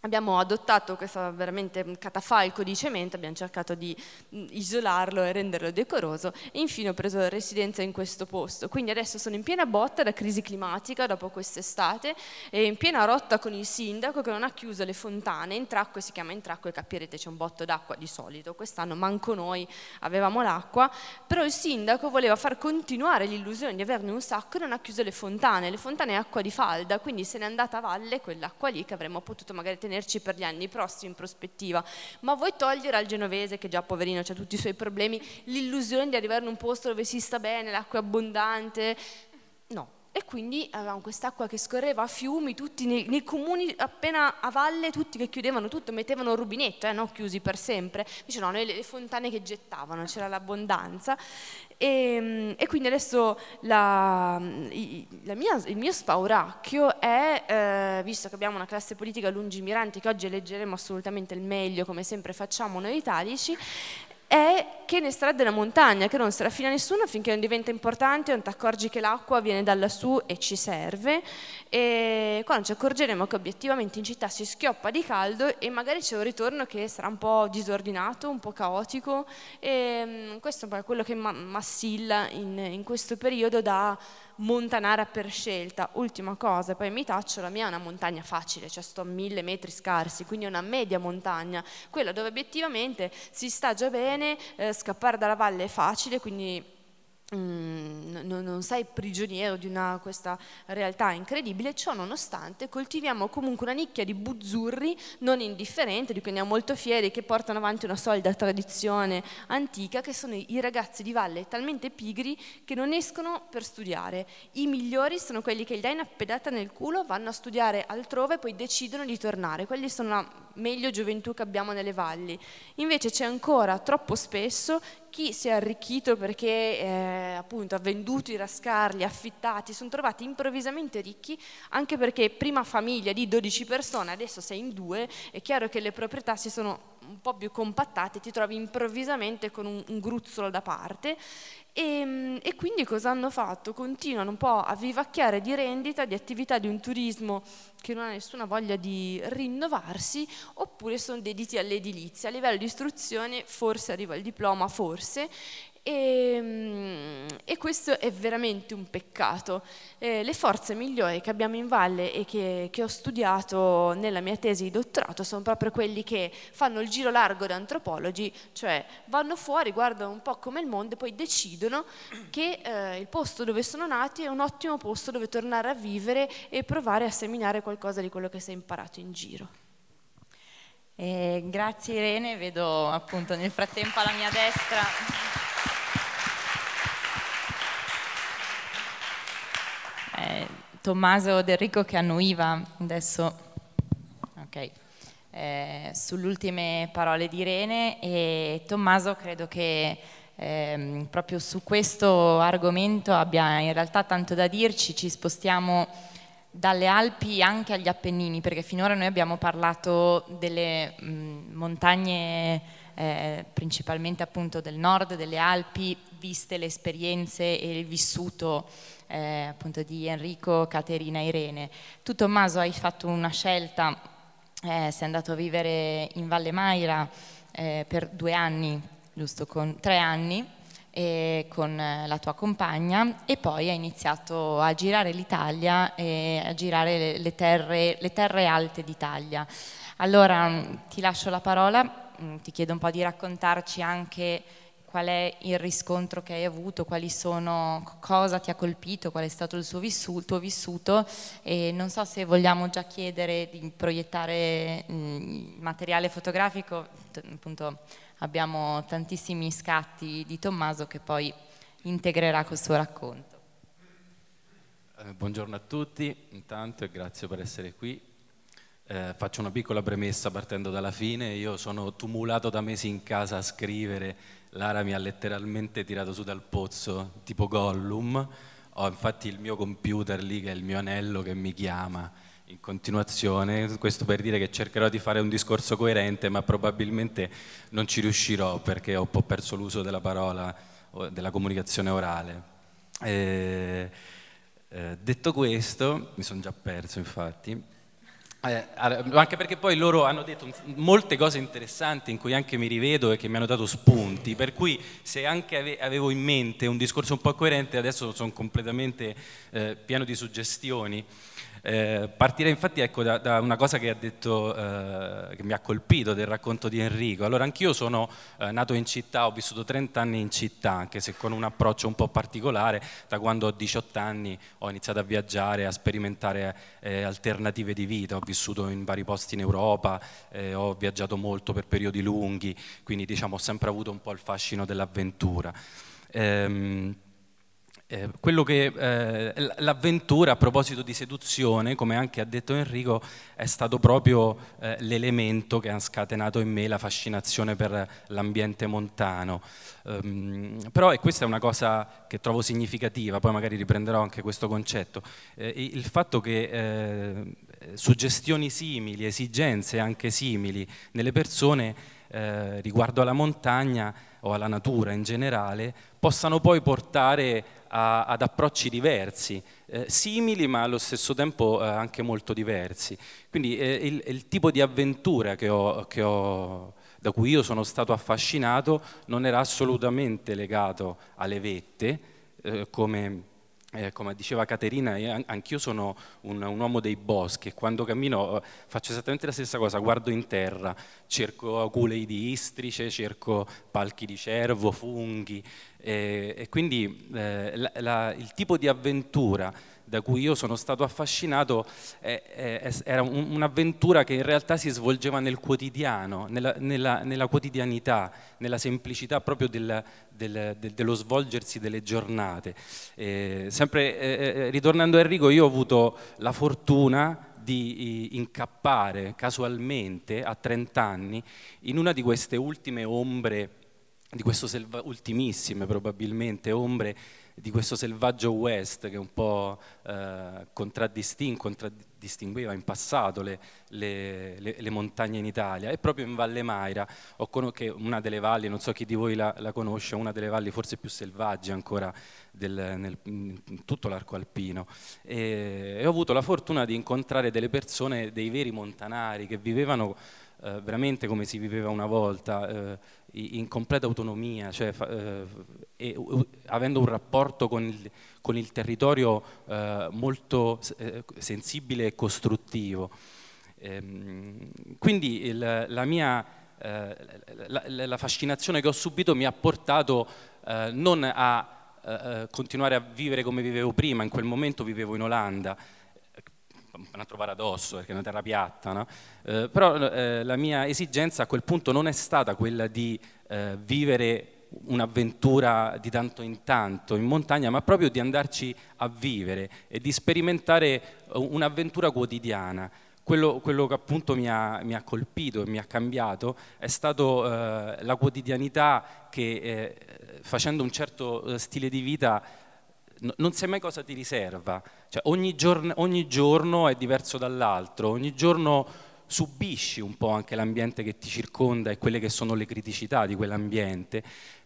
Speaker 6: Abbiamo adottato questo veramente catafalco di cemento, abbiamo cercato di mm, isolarlo e renderlo decoroso e infine ho preso residenza in questo posto. Quindi adesso sono in piena botta da crisi climatica dopo quest'estate e in piena rotta con il sindaco che non ha chiuso le fontane. In Tracco si chiama in Tracco e capirete c'è un botto d'acqua di solito. Quest'anno manco noi avevamo l'acqua, però il sindaco voleva far continuare l'illusione di averne un sacco e non ha chiuso le fontane. Le fontane è acqua di falda, quindi se n'è andata a valle quell'acqua lì che avremmo potuto magari tenere tenerci per gli anni prossimi in prospettiva, ma vuoi togliere al genovese, che già poverino ha tutti i suoi problemi, l'illusione di arrivare in un posto dove si sta bene, l'acqua è abbondante? No, e quindi avevamo quest'acqua che scorreva a fiumi, tutti nei, nei, comuni appena a valle, tutti che chiudevano tutto, mettevano il rubinetto, eh, no? chiusi per sempre. Invece le, le fontane che gettavano, c'era l'abbondanza. E, ehm, e quindi adesso la, la mia, il mio spauracchio è, eh, visto che abbiamo una classe politica lungimirante che oggi eleggeremo assolutamente il meglio, come sempre facciamo noi italici, è che ne estrade la montagna, che non sarà fine a nessuno finché non diventa importante, non ti accorgi che l'acqua viene da lassù e ci serve, e quando ci accorgeremo che obiettivamente in città si schioppa di caldo e magari c'è un ritorno che sarà un po' disordinato, un po' caotico, e mm, questo è quello che ma- massilla in, in questo periodo da montanara per scelta. Ultima cosa, poi mi taccio, la mia è una montagna facile, cioè sto a mille metri scarsi, quindi è una media montagna, quella dove obiettivamente si sta già bene, eh, scappare dalla valle è facile, quindi Mm, non sei prigioniero di una, questa realtà incredibile, ciò nonostante coltiviamo comunque una nicchia di buzzurri non indifferente, di cui andiamo molto fieri, che portano avanti una solida tradizione antica, che sono i ragazzi di valle talmente pigri che non escono per studiare. I migliori sono quelli che gli dai una pedata nel culo, vanno a studiare altrove e poi decidono di tornare. Quelli sono la meglio gioventù che abbiamo nelle valli. Invece c'è ancora troppo spesso chi si è arricchito perché eh, appunto ha venduto i rascarli, affittati, sono trovati improvvisamente ricchi anche perché prima famiglia di 12 persone, adesso sei in due, è chiaro che le proprietà si sono un po' più compattate, ti trovi improvvisamente con un, un gruzzolo da parte e, ehm, e, quindi cosa hanno fatto? Continuano un po' a vivacchiare di rendita, di attività di un turismo che non ha nessuna voglia di rinnovarsi, oppure sono dediti all'edilizia. A livello di istruzione forse arriva il diploma, forse, e, ehm, e, questo è veramente un peccato. Eh, le forze migliori che abbiamo in valle e che, che, ho studiato nella mia tesi di dottorato sono proprio quelli che fanno il giro largo da antropologi, cioè vanno fuori, guardano un po' come il mondo e poi decidono che eh, il posto dove sono nati è un ottimo posto dove tornare a vivere e provare a seminare qualcosa di quello che si è imparato in giro.
Speaker 3: Eh, grazie Irene, vedo appunto nel frattempo alla mia destra. Tommaso Del Rico che annuiva adesso okay. eh, sulle ultime parole di Irene e Tommaso credo che eh, proprio su questo argomento abbia in realtà tanto da dirci, ci spostiamo dalle Alpi anche agli Appennini, perché finora noi abbiamo parlato delle mh, montagne eh, principalmente appunto del nord, delle Alpi, viste le esperienze e il vissuto eh, appunto di Enrico, Caterina Irene. Tu Tommaso hai fatto una scelta, eh, sei andato a vivere in Valle Maira eh, per due anni, giusto, con tre anni, con eh, la tua compagna e poi hai iniziato a girare l'Italia e a girare le, terre, le terre alte d'Italia. Allora ti lascio la parola, mm, ti chiedo un po' di raccontarci anche qual è il riscontro che hai avuto, quali sono, cosa ti ha colpito, qual è stato il, vissuto, tuo vissuto e non so se vogliamo già chiedere di proiettare il materiale fotografico, appunto abbiamo tantissimi scatti di Tommaso che poi integrerà col suo racconto.
Speaker 7: Eh, buongiorno a tutti, intanto e grazie per essere qui. Eh, faccio una piccola premessa partendo dalla fine, io sono tumulato da mesi in casa a scrivere Lara mi ha letteralmente tirato su dal pozzo, tipo Gollum. Ho infatti il mio computer lì, che è il mio anello, che mi chiama in continuazione. Questo per dire che cercherò di fare un discorso coerente, ma probabilmente non ci riuscirò perché ho un po' perso l'uso della parola, della comunicazione orale. Eh, eh, detto questo, mi sono già perso infatti. Eh, anche perché poi loro hanno detto molte cose interessanti in cui anche mi rivedo e che mi hanno dato spunti, per cui se anche avevo in mente un discorso un po' coerente, adesso sono completamente eh, pieno di suggestioni. Eh, partirei infatti ecco, da, da, una cosa che, detto, eh, che mi ha colpito del racconto di Enrico. Allora, anch'io sono eh, nato in città, ho vissuto 30 anni in città, anche se con un approccio un po' particolare. Da quando ho 18 anni ho iniziato a viaggiare, a sperimentare eh, alternative di vita. Ho vissuto in vari posti in Europa, eh, ho viaggiato molto per periodi lunghi, quindi diciamo, ho sempre avuto un po' il fascino dell'avventura. Ehm, eh, quello che, eh, l'avventura a proposito di seduzione, come anche ha detto Enrico, è stato proprio eh, l'elemento che ha scatenato in me la fascinazione per l'ambiente montano. Um, però e questa è una cosa che trovo significativa, poi magari riprenderò anche questo concetto, eh, il fatto che eh, suggestioni simili, esigenze anche simili nelle persone eh, riguardo alla montagna o alla natura in generale possano poi portare a, ad approcci diversi, eh, simili ma allo stesso tempo eh, anche molto diversi. Quindi eh, il, il, tipo di avventura che ho, che ho, da cui io sono stato affascinato non era assolutamente legato alle vette, eh, come eh, come diceva Caterina, anch'io sono un, un, uomo dei boschi e quando cammino eh, faccio esattamente la stessa cosa, guardo in terra, cerco aculei di istrice, cerco palchi di cervo, funghi E, e quindi eh, la, la, il tipo di avventura da cui io sono stato affascinato eh, eh, era un, un'avventura che in realtà si svolgeva nel quotidiano, nella, nella, nella quotidianità, nella semplicità proprio del, del, del, dello svolgersi delle giornate. Eh, sempre eh, eh, ritornando a Enrico, io ho avuto la fortuna di incappare casualmente a 30 anni in una di queste ultime ombre, di questo selva, ultimissime probabilmente ombre di questo selvaggio West che un po' eh, contraddistingue, contraddistingueva in passato le, le, le, le, montagne in Italia. E proprio in Valle Maira, che una delle valli, non so chi di voi la, la conosce, una delle valli forse più selvagge ancora del, nel, in tutto l'arco alpino. E, e ho avuto la fortuna di incontrare delle persone, dei veri montanari che vivevano eh, veramente come si viveva una volta, eh, in completa autonomia, cioè, eh, e, uh, avendo un rapporto con il, con il territorio eh, molto eh, sensibile e costruttivo. Ehm, quindi il, la mia eh, la, la, fascinazione che ho subito mi ha portato non a continuare a vivere come vivevo prima, in quel momento vivevo in Olanda, un altro paradosso perché è una terra piatta, no? eh, però eh, la mia esigenza a quel punto non è stata quella di eh, vivere un'avventura di tanto in tanto in montagna, ma proprio di andarci a vivere e di sperimentare eh, un'avventura quotidiana. Quello, quello che appunto mi ha, mi ha, colpito e mi ha cambiato è stato eh, la quotidianità che eh, facendo un certo stile di vita non sai mai cosa ti riserva, cioè, ogni, giorno, ogni giorno è diverso dall'altro, ogni giorno subisci un po' anche l'ambiente che ti circonda e quelle che sono le criticità di quell'ambiente,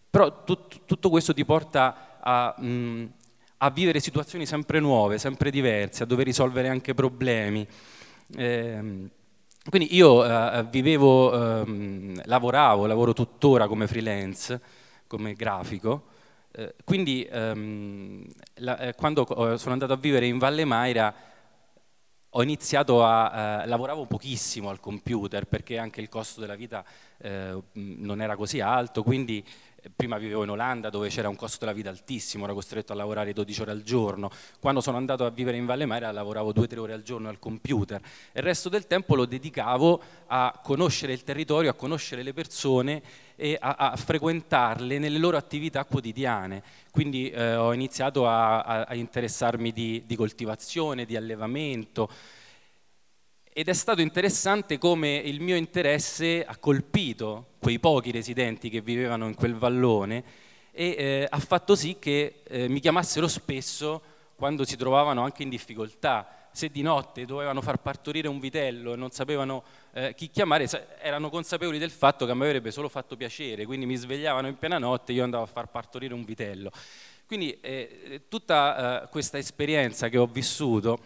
Speaker 7: però tut, tutto questo ti porta a, mh, a, vivere situazioni sempre nuove, sempre diverse, a dover risolvere anche problemi. Eh, quindi io eh, vivevo, eh, lavoravo, lavoro tuttora come freelance, come grafico, eh, quindi ehm, la, eh, quando sono andato a vivere in Valle Maira ho iniziato a, eh, lavoravo pochissimo al computer perché anche il costo della vita eh, non era così alto, quindi prima vivevo in Olanda dove c'era un costo della vita altissimo, ero costretto a lavorare 12 ore al giorno, quando sono andato a vivere in Valle Maira lavoravo 2-3 ore al giorno al computer. E il resto del tempo lo dedicavo a conoscere il territorio, a conoscere le persone e a, a frequentarle nelle loro attività quotidiane. Quindi eh, ho iniziato a, a interessarmi di, di coltivazione, di allevamento, ed è stato interessante come il mio interesse ha colpito quei pochi residenti che vivevano in quel vallone e eh, ha fatto sì che eh, mi chiamassero spesso quando si trovavano anche in difficoltà. Se di notte dovevano far partorire un vitello e non sapevano eh, chi chiamare, erano consapevoli del fatto che a me avrebbe solo fatto piacere, quindi mi svegliavano in piena notte e io andavo a far partorire un vitello. Quindi eh, tutta eh, questa esperienza che ho vissuto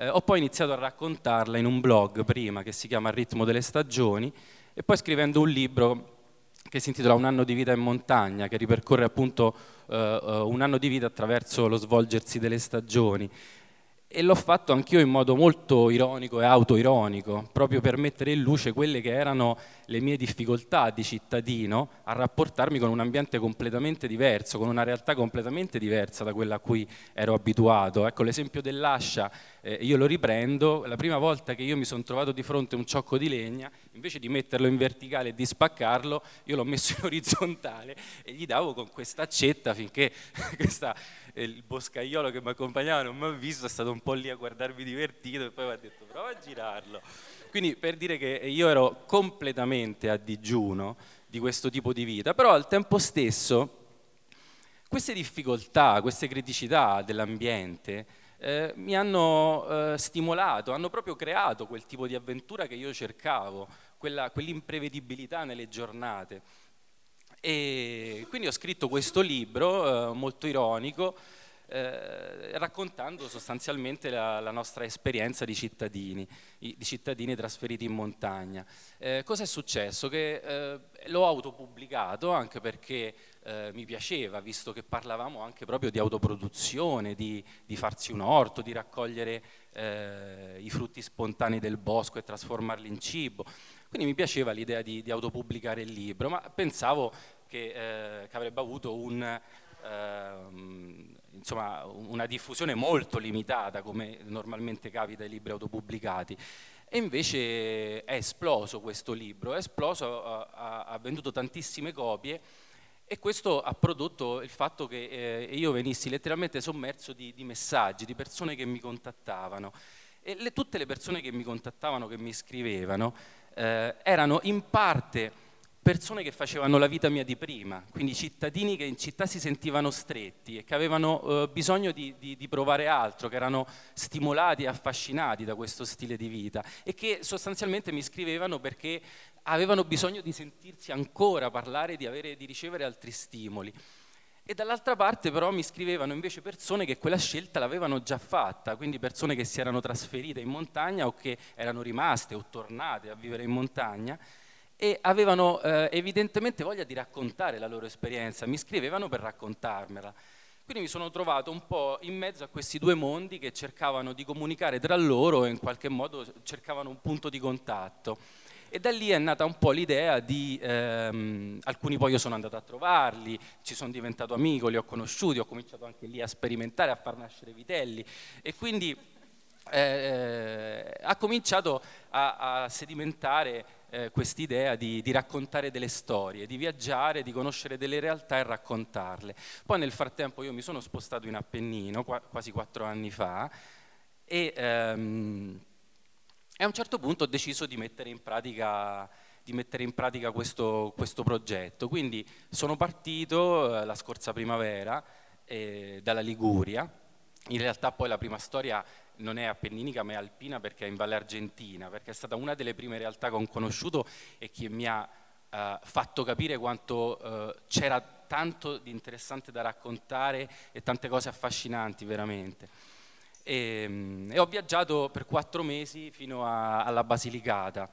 Speaker 7: eh, ho poi iniziato a raccontarla in un blog prima che si chiama Il ritmo delle stagioni e poi scrivendo un libro che si intitola Un anno di vita in montagna, che ripercorre appunto eh, eh un anno di vita attraverso lo svolgersi delle stagioni e l'ho fatto anch'io in modo molto ironico e autoironico, proprio per mettere in luce quelle che erano le mie difficoltà di cittadino a rapportarmi con un ambiente completamente diverso, con una realtà completamente diversa da quella a cui ero abituato. Ecco l'esempio dell'ascia, eh, io lo riprendo, la prima volta che io mi sono trovato di fronte a un ciocco di legna, invece di metterlo in verticale e di spaccarlo, io l'ho messo in <laughs> orizzontale e gli davo con questa accetta finché <laughs> questa il boscaiolo che mi accompagnava non mi ha visto, è stato un po' lì a guardarmi divertito e poi mi ha detto prova a girarlo. Quindi per dire che io ero completamente a digiuno di questo tipo di vita, però al tempo stesso queste difficoltà, queste criticità dell'ambiente eh, mi hanno eh, stimolato, hanno proprio creato quel tipo di avventura che io cercavo, quella, quell'imprevedibilità nelle giornate. E quindi ho scritto questo libro eh, molto ironico, eh, raccontando sostanzialmente la, la, nostra esperienza di cittadini, di cittadini trasferiti in montagna. Eh, cosa è successo? Che eh, l'ho autopubblicato anche perché eh, mi piaceva, visto che parlavamo anche proprio di autoproduzione, di, di farsi un orto, di raccogliere eh, i frutti spontanei del bosco e trasformarli in cibo. Quindi mi piaceva l'idea di, di autopubblicare il libro, ma pensavo che, eh, che avrebbe avuto un, ehm, insomma, una diffusione molto limitata, come normalmente capita ai libri autopubblicati. E invece è esploso questo libro, è esploso, ha, ha venduto tantissime copie e questo ha prodotto il fatto che eh, io venissi letteralmente sommerso di, di, messaggi, di persone che mi contattavano. E le, tutte le persone che mi contattavano, che mi scrivevano, eh, erano in parte persone che facevano la vita mia di prima, quindi cittadini che in città si sentivano stretti e che avevano eh, bisogno di, di, di, provare altro, che erano stimolati e affascinati da questo stile di vita e che sostanzialmente mi scrivevano perché avevano bisogno di sentirsi ancora parlare, di, avere, di ricevere altri stimoli. E dall'altra parte però mi scrivevano invece persone che quella scelta l'avevano già fatta, quindi persone che si erano trasferite in montagna o che erano rimaste o tornate a vivere in montagna e avevano eh, evidentemente voglia di raccontare la loro esperienza, mi scrivevano per raccontarmela. Quindi mi sono trovato un po' in mezzo a questi due mondi che cercavano di comunicare tra loro e in qualche modo cercavano un punto di contatto. E da lì è nata un po' l'idea di, ehm, alcuni poi io sono andato a trovarli, ci sono diventato amico, li ho conosciuti, ho cominciato anche lì a sperimentare, a far nascere vitelli e quindi eh, ha cominciato a, a sedimentare eh, quest'idea di, di, raccontare delle storie, di viaggiare, di conoscere delle realtà e raccontarle. Poi nel frattempo io mi sono spostato in Appennino, qua, quasi quattro anni fa, e ehm, e a un certo punto ho deciso di mettere in pratica, mettere in pratica questo, questo, progetto. Quindi sono partito eh, la scorsa primavera eh, dalla Liguria. In realtà poi la prima storia non è appenninica ma è alpina perché è in Valle Argentina, perché è stata una delle prime realtà che ho conosciuto e che mi ha eh, fatto capire quanto eh, c'era tanto di interessante da raccontare e tante cose affascinanti veramente. E, ehm, e ho viaggiato per quattro mesi fino a, alla Basilicata.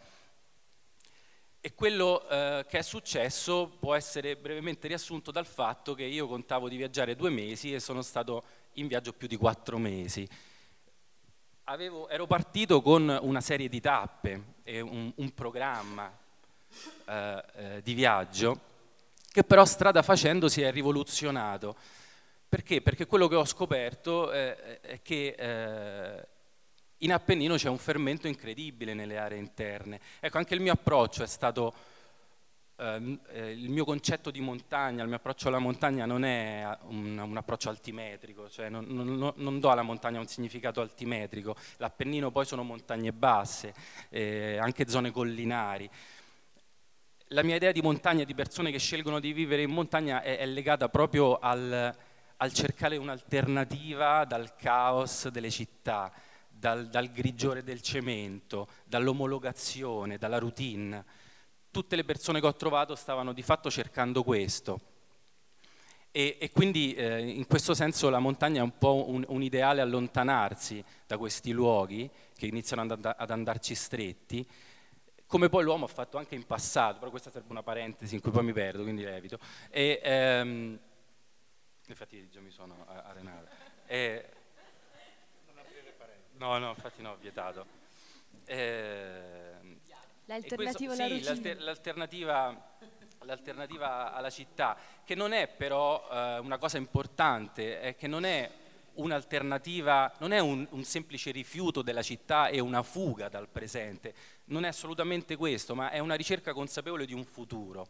Speaker 7: E quello eh, che è successo può essere brevemente riassunto dal fatto che io contavo di viaggiare due mesi e sono stato in viaggio più di quattro mesi. Avevo, ero partito con una serie di tappe e un, un programma eh, eh, di viaggio che però strada facendo si è rivoluzionato perché? Perché quello che ho scoperto eh, è che eh, in Appennino c'è un fermento incredibile nelle aree interne. Ecco, anche il mio approccio è stato, ehm, eh, il mio concetto di montagna, il mio approccio alla montagna non è un, un approccio altimetrico, cioè non, non, non, do alla montagna un significato altimetrico. L'Appennino poi sono montagne basse, eh, anche zone collinari la mia idea di montagna di persone che scelgono di vivere in montagna è, è legata proprio al, al cercare un'alternativa dal caos delle città, dal, dal grigiore del cemento, dall'omologazione, dalla routine. Tutte le persone che ho trovato stavano di fatto cercando questo. E, e quindi eh, in questo senso la montagna è un po' un, un, ideale allontanarsi da questi luoghi che iniziano ad, ad andarci stretti, come poi l'uomo ha fatto anche in passato, però questa serve una parentesi in cui poi mi perdo, quindi evito. E, ehm, Infatti già mi sono arenato. E... Non aprire parenti. No, no, infatti no, vietato. E...
Speaker 6: L'alternativa
Speaker 7: questo, alla sì, l'alter, l'alternativa, l'alternativa alla città, che non è però eh, una cosa importante, è che non è un'alternativa, non è un, un, semplice rifiuto della città e una fuga dal presente, non è assolutamente questo, ma è una ricerca consapevole di un futuro.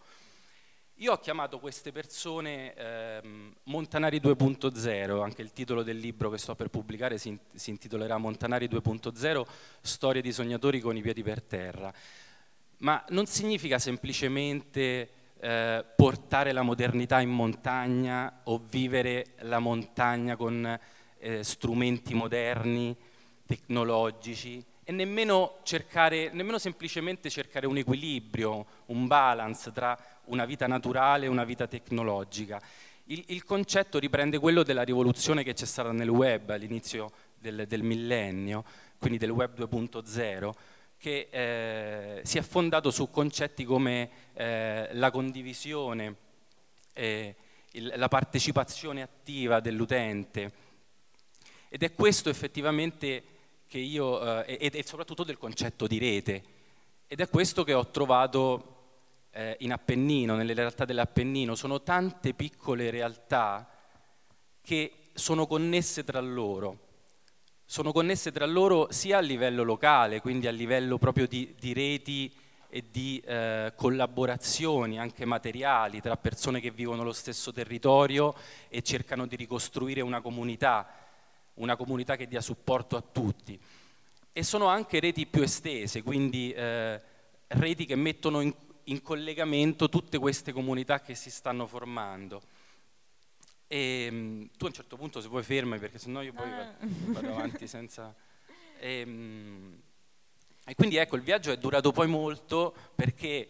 Speaker 7: Io ho chiamato queste persone ehm, Montanari 2.0, anche il titolo del libro che sto per pubblicare si, si intitolerà Montanari 2.0, storie di sognatori con i piedi per terra. Ma non significa semplicemente eh, portare la modernità in montagna o vivere la montagna con eh, strumenti moderni, tecnologici, e nemmeno, cercare, nemmeno semplicemente cercare un equilibrio, un balance tra una vita naturale una vita tecnologica. Il, il, concetto riprende quello della rivoluzione che c'è stata nel web all'inizio del, del millennio, quindi del web 2.0, che eh, si è fondato su concetti come eh, la condivisione, eh, il, la partecipazione attiva dell'utente. Ed è questo effettivamente che io, eh, e soprattutto del concetto di rete. Ed è questo che ho trovato eh, in Appennino, nelle realtà dell'Appennino, sono tante piccole realtà che sono connesse tra loro. Sono connesse tra loro sia a livello locale, quindi a livello proprio di, di reti e di eh, collaborazioni anche materiali tra persone che vivono lo stesso territorio e cercano di ricostruire una comunità, una comunità che dia supporto a tutti. E sono anche reti più estese, quindi eh, reti che mettono in, in collegamento tutte queste comunità che si stanno formando. E um, tu a un certo punto se vuoi fermi perché sennò io poi ah. vado avanti senza... E, um, e quindi ecco, il viaggio è durato poi molto perché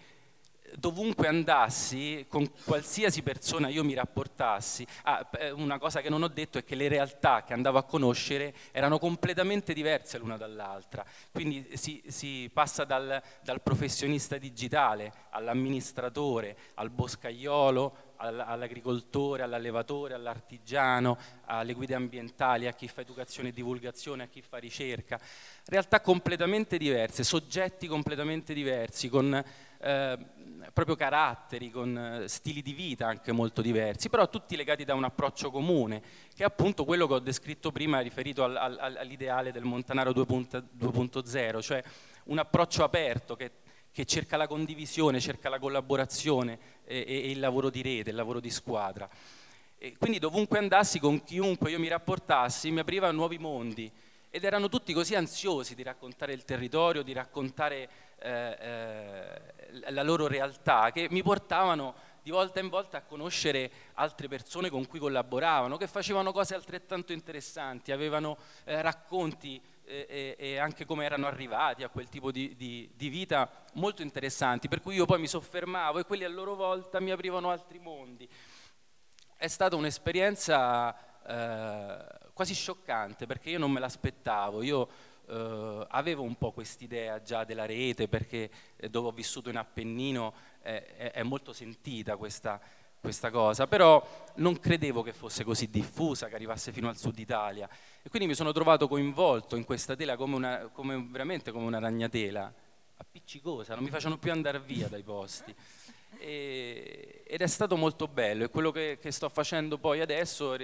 Speaker 7: dovunque andassi, con qualsiasi persona io mi rapportassi, ah, una cosa che non ho detto è che le realtà che andavo a conoscere erano completamente diverse l'una dall'altra, quindi si, si passa dal, dal, professionista digitale all'amministratore, al boscaiolo, all'agricoltore, all'allevatore, all'artigiano, alle guide ambientali, a chi fa educazione e divulgazione, a chi fa ricerca. Realtà completamente diverse, soggetti completamente diversi, con eh, proprio caratteri, con eh, stili di vita anche molto diversi, però tutti legati da un approccio comune, che è appunto quello che ho descritto prima riferito al, al, all'ideale del Montanaro 2.0, cioè un approccio aperto che che cerca la condivisione, cerca la collaborazione e, e, il lavoro di rete, il lavoro di squadra. E quindi dovunque andassi, con chiunque io mi rapportassi, mi apriva nuovi mondi ed erano tutti così ansiosi di raccontare il territorio, di raccontare eh, eh, la loro realtà, che mi portavano di volta in volta a conoscere altre persone con cui collaboravano, che facevano cose altrettanto interessanti, avevano eh, racconti e, e, anche come erano arrivati a quel tipo di, di, di, vita molto interessanti, per cui io poi mi soffermavo e quelli a loro volta mi aprivano altri mondi. È stata un'esperienza eh, quasi scioccante perché io non me l'aspettavo, io eh, avevo un po' quest'idea già della rete perché eh, dove ho vissuto in Appennino è, è molto sentita questa, questa cosa, però non credevo che fosse così diffusa, che arrivasse fino al sud Italia. E quindi mi sono trovato coinvolto in questa tela come, una, come veramente come una ragnatela, appiccicosa, non mi facevano più andare via dai posti. Ed è stato molto bello e quello che, che sto facendo poi adesso,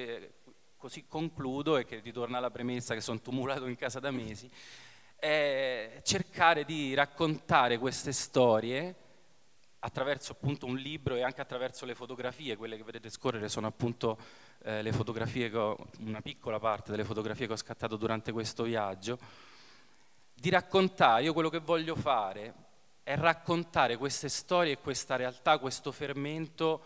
Speaker 7: così concludo e che ritorna alla premessa che sono tumulato in casa da mesi, è cercare di raccontare queste storie attraverso appunto un libro e anche attraverso le fotografie, quelle che vedete scorrere sono appunto eh, le fotografie, che ho, una piccola parte delle fotografie che ho scattato durante questo viaggio, di raccontare, io quello che voglio fare è raccontare queste storie e questa realtà, questo fermento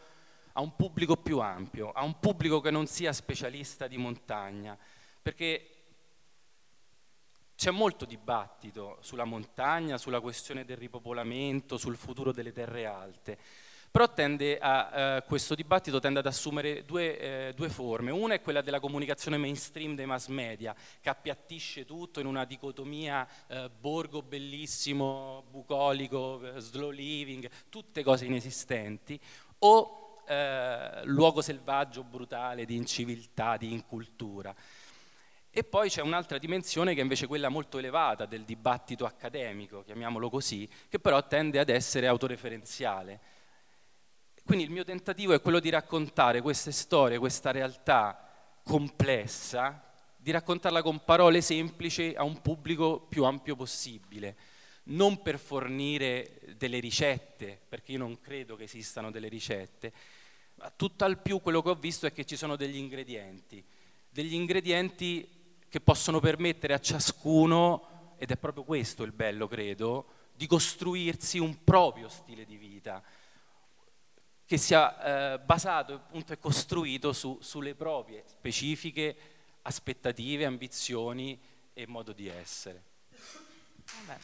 Speaker 7: a un pubblico più ampio, a un pubblico che non sia specialista di montagna, perché c'è molto dibattito sulla montagna, sulla questione del ripopolamento, sul futuro delle terre alte, però a, eh, questo dibattito tende ad assumere due, eh, due, forme. Una è quella della comunicazione mainstream dei mass media, che appiattisce tutto in una dicotomia eh, borgo bellissimo, bucolico, eh, slow living, tutte cose inesistenti, o eh, luogo selvaggio, brutale, di inciviltà, di incultura. E poi c'è un'altra dimensione che è invece quella molto elevata del dibattito accademico, chiamiamolo così, che però tende ad essere autoreferenziale. Quindi il mio tentativo è quello di raccontare queste storie, questa realtà complessa, di raccontarla con parole semplici a un pubblico più ampio possibile, non per fornire delle ricette, perché io non credo che esistano delle ricette, tutt'al più quello che ho visto è che ci sono degli ingredienti, degli ingredienti che possono permettere a ciascuno, ed è proprio questo il bello credo, di costruirsi un proprio stile di vita che sia eh, basato appunto, e costruito su, sulle proprie specifiche aspettative, ambizioni e modo di essere. Vabbè,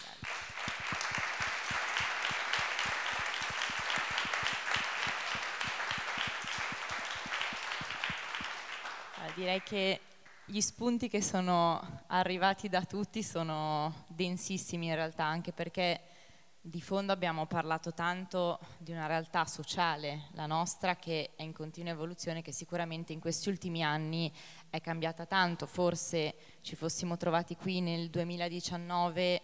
Speaker 3: direi che gli spunti che sono arrivati da tutti sono densissimi in realtà, anche perché di fondo abbiamo parlato tanto di una realtà sociale, la nostra, che è in continua evoluzione, che sicuramente in questi ultimi anni è cambiata tanto. Forse ci fossimo trovati qui nel 2019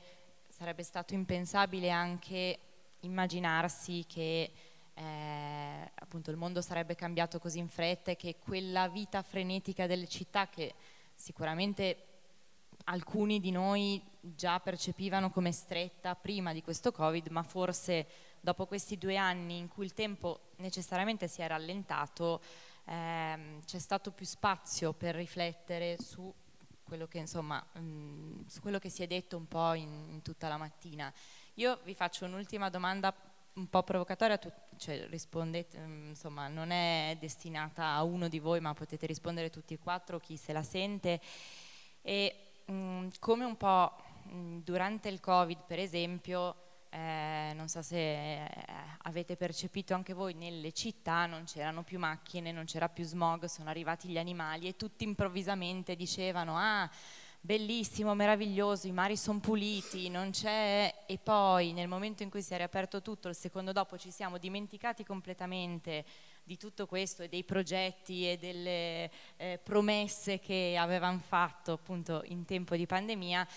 Speaker 3: sarebbe stato impensabile anche immaginarsi che eh, appunto il mondo sarebbe cambiato così in fretta e che quella vita frenetica delle città che sicuramente alcuni di noi già percepivano come stretta prima di questo Covid, ma forse dopo questi due anni in cui il tempo necessariamente si è rallentato, ehm, c'è stato più spazio per riflettere su quello che, insomma, mh, mm, su quello che si è detto un po' in, in, tutta la mattina. Io vi faccio un'ultima domanda un po' provocatoria, tu, cioè rispondete, mm, insomma, non è destinata a uno di voi, ma potete rispondere tutti e quattro, chi se la sente. E mh, mm, come un po' durante il Covid, per esempio, eh, non so se eh, avete percepito anche voi, nelle città non c'erano più macchine, non c'era più smog, sono arrivati gli animali e tutti improvvisamente dicevano ah bellissimo, meraviglioso, i mari sono puliti, non c'è e poi nel momento in cui si è riaperto tutto, il secondo dopo ci siamo dimenticati completamente di tutto questo e dei progetti e delle eh, promesse che avevano fatto appunto in tempo di pandemia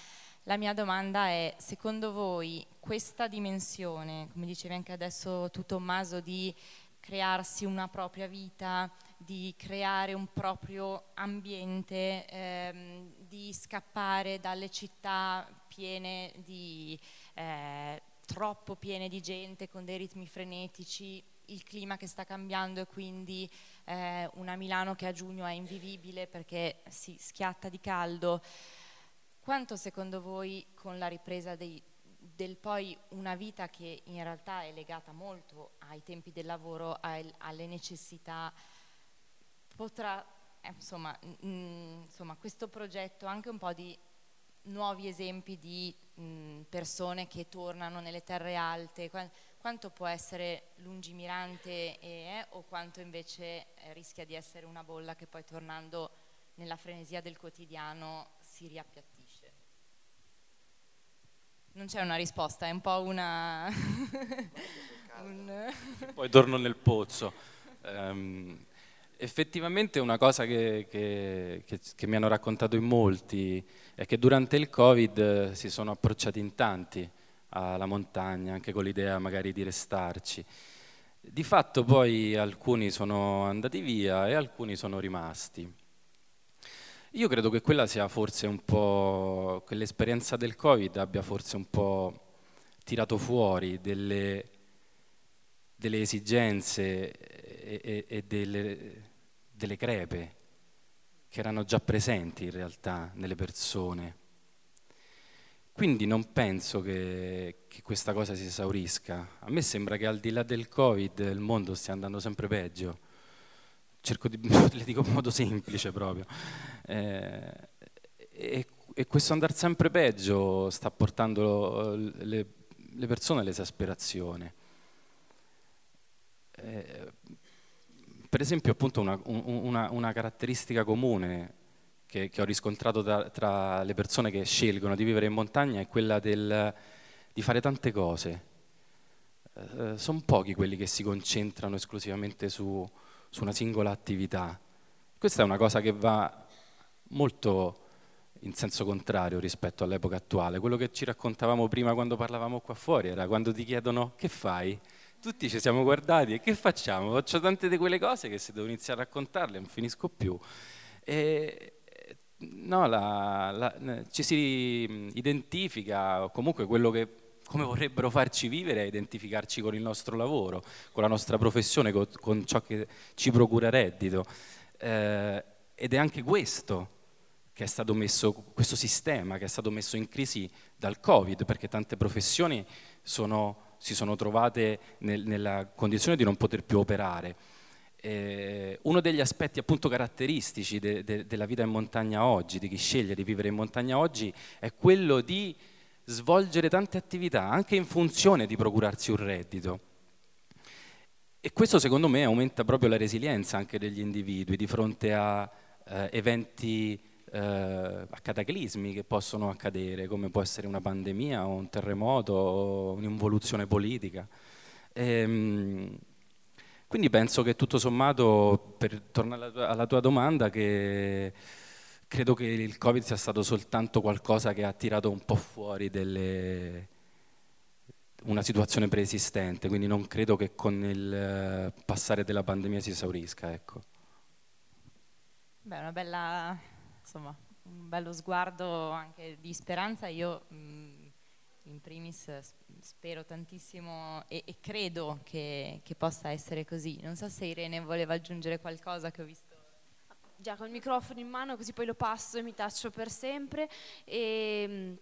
Speaker 3: la mia domanda è, secondo voi questa dimensione, come dicevi anche adesso tu Tommaso, di crearsi una propria vita, di creare un proprio ambiente, ehm, di scappare dalle città piene di, eh, troppo piene di gente, con dei ritmi frenetici, il clima che sta cambiando e quindi eh, una Milano che a giugno è invivibile perché si schiatta di caldo. Quanto secondo voi con la ripresa dei, del poi una vita che in realtà è legata molto ai tempi del lavoro, ai, alle necessità, potrà, insomma, mh, insomma, questo progetto anche un po' di nuovi esempi di mh, persone che tornano nelle terre alte, quanto può essere lungimirante eh, o quanto invece eh, rischia di essere una bolla che poi tornando nella frenesia del quotidiano si riappiattisce? Non c'è una risposta, è un po' una... <laughs>
Speaker 7: un... Poi torno nel pozzo. Um, effettivamente una cosa che, che, che, che, mi hanno raccontato in molti è che durante il Covid si sono approcciati in tanti alla montagna, anche con l'idea magari di restarci. Di fatto poi alcuni sono andati via e alcuni sono rimasti. Io credo che quella sia forse un po', quell'esperienza del Covid abbia forse un po' tirato fuori delle, delle esigenze e, e, e delle, delle crepe che erano già presenti in realtà nelle persone. Quindi non penso che, che, questa cosa si esaurisca. A me sembra che al di là del Covid il mondo stia andando sempre peggio cerco di, <laughs> le dico in modo semplice proprio. Eh, e, e, questo andare sempre peggio sta portando le, le persone all'esasperazione. Eh, per esempio, appunto, una, una, una caratteristica comune che, che ho riscontrato da, tra le persone che scelgono di vivere in montagna è quella del, di fare tante cose. Eh, sono pochi quelli che si concentrano esclusivamente su, su una singola attività. Questa è una cosa che va molto in senso contrario rispetto all'epoca attuale. Quello che ci raccontavamo prima quando parlavamo qua fuori era quando ti chiedono che fai? Tutti ci siamo guardati e che facciamo? Faccio tante di quelle cose che se devo iniziare a raccontarle non finisco più. E, no, la, la, ci si identifica, comunque quello che come vorrebbero farci vivere e identificarci con il nostro lavoro, con la nostra professione, con, con ciò che ci procura reddito. Eh, ed è anche questo che è stato messo, questo sistema che è stato messo in crisi dal Covid, perché tante professioni sono, si sono trovate nel, nella condizione di non poter più operare. Eh, uno degli aspetti appunto caratteristici de, de, della vita in montagna oggi, di chi sceglie di vivere in montagna oggi, è quello di svolgere tante attività anche in funzione di procurarsi un reddito. E questo secondo me aumenta proprio la resilienza anche degli individui di fronte a eh, eventi, eh, a cataclismi che possono accadere, come può essere una pandemia o un terremoto o un'involuzione politica. Ehm, quindi penso che tutto sommato, per tornare alla tua, alla tua domanda, che credo che il Covid sia stato soltanto qualcosa che ha tirato un po' fuori delle, una situazione preesistente, quindi non credo che con il eh, passare della pandemia si esaurisca. Ecco.
Speaker 3: Beh, una bella, insomma, un bello sguardo anche di speranza. Io mh, mm, in primis spero tantissimo e, e credo che, che, possa essere così. Non so se Irene voleva aggiungere qualcosa che ho visto.
Speaker 6: Già con il microfono in mano, così poi lo passo e mi taccio per sempre. E, mm,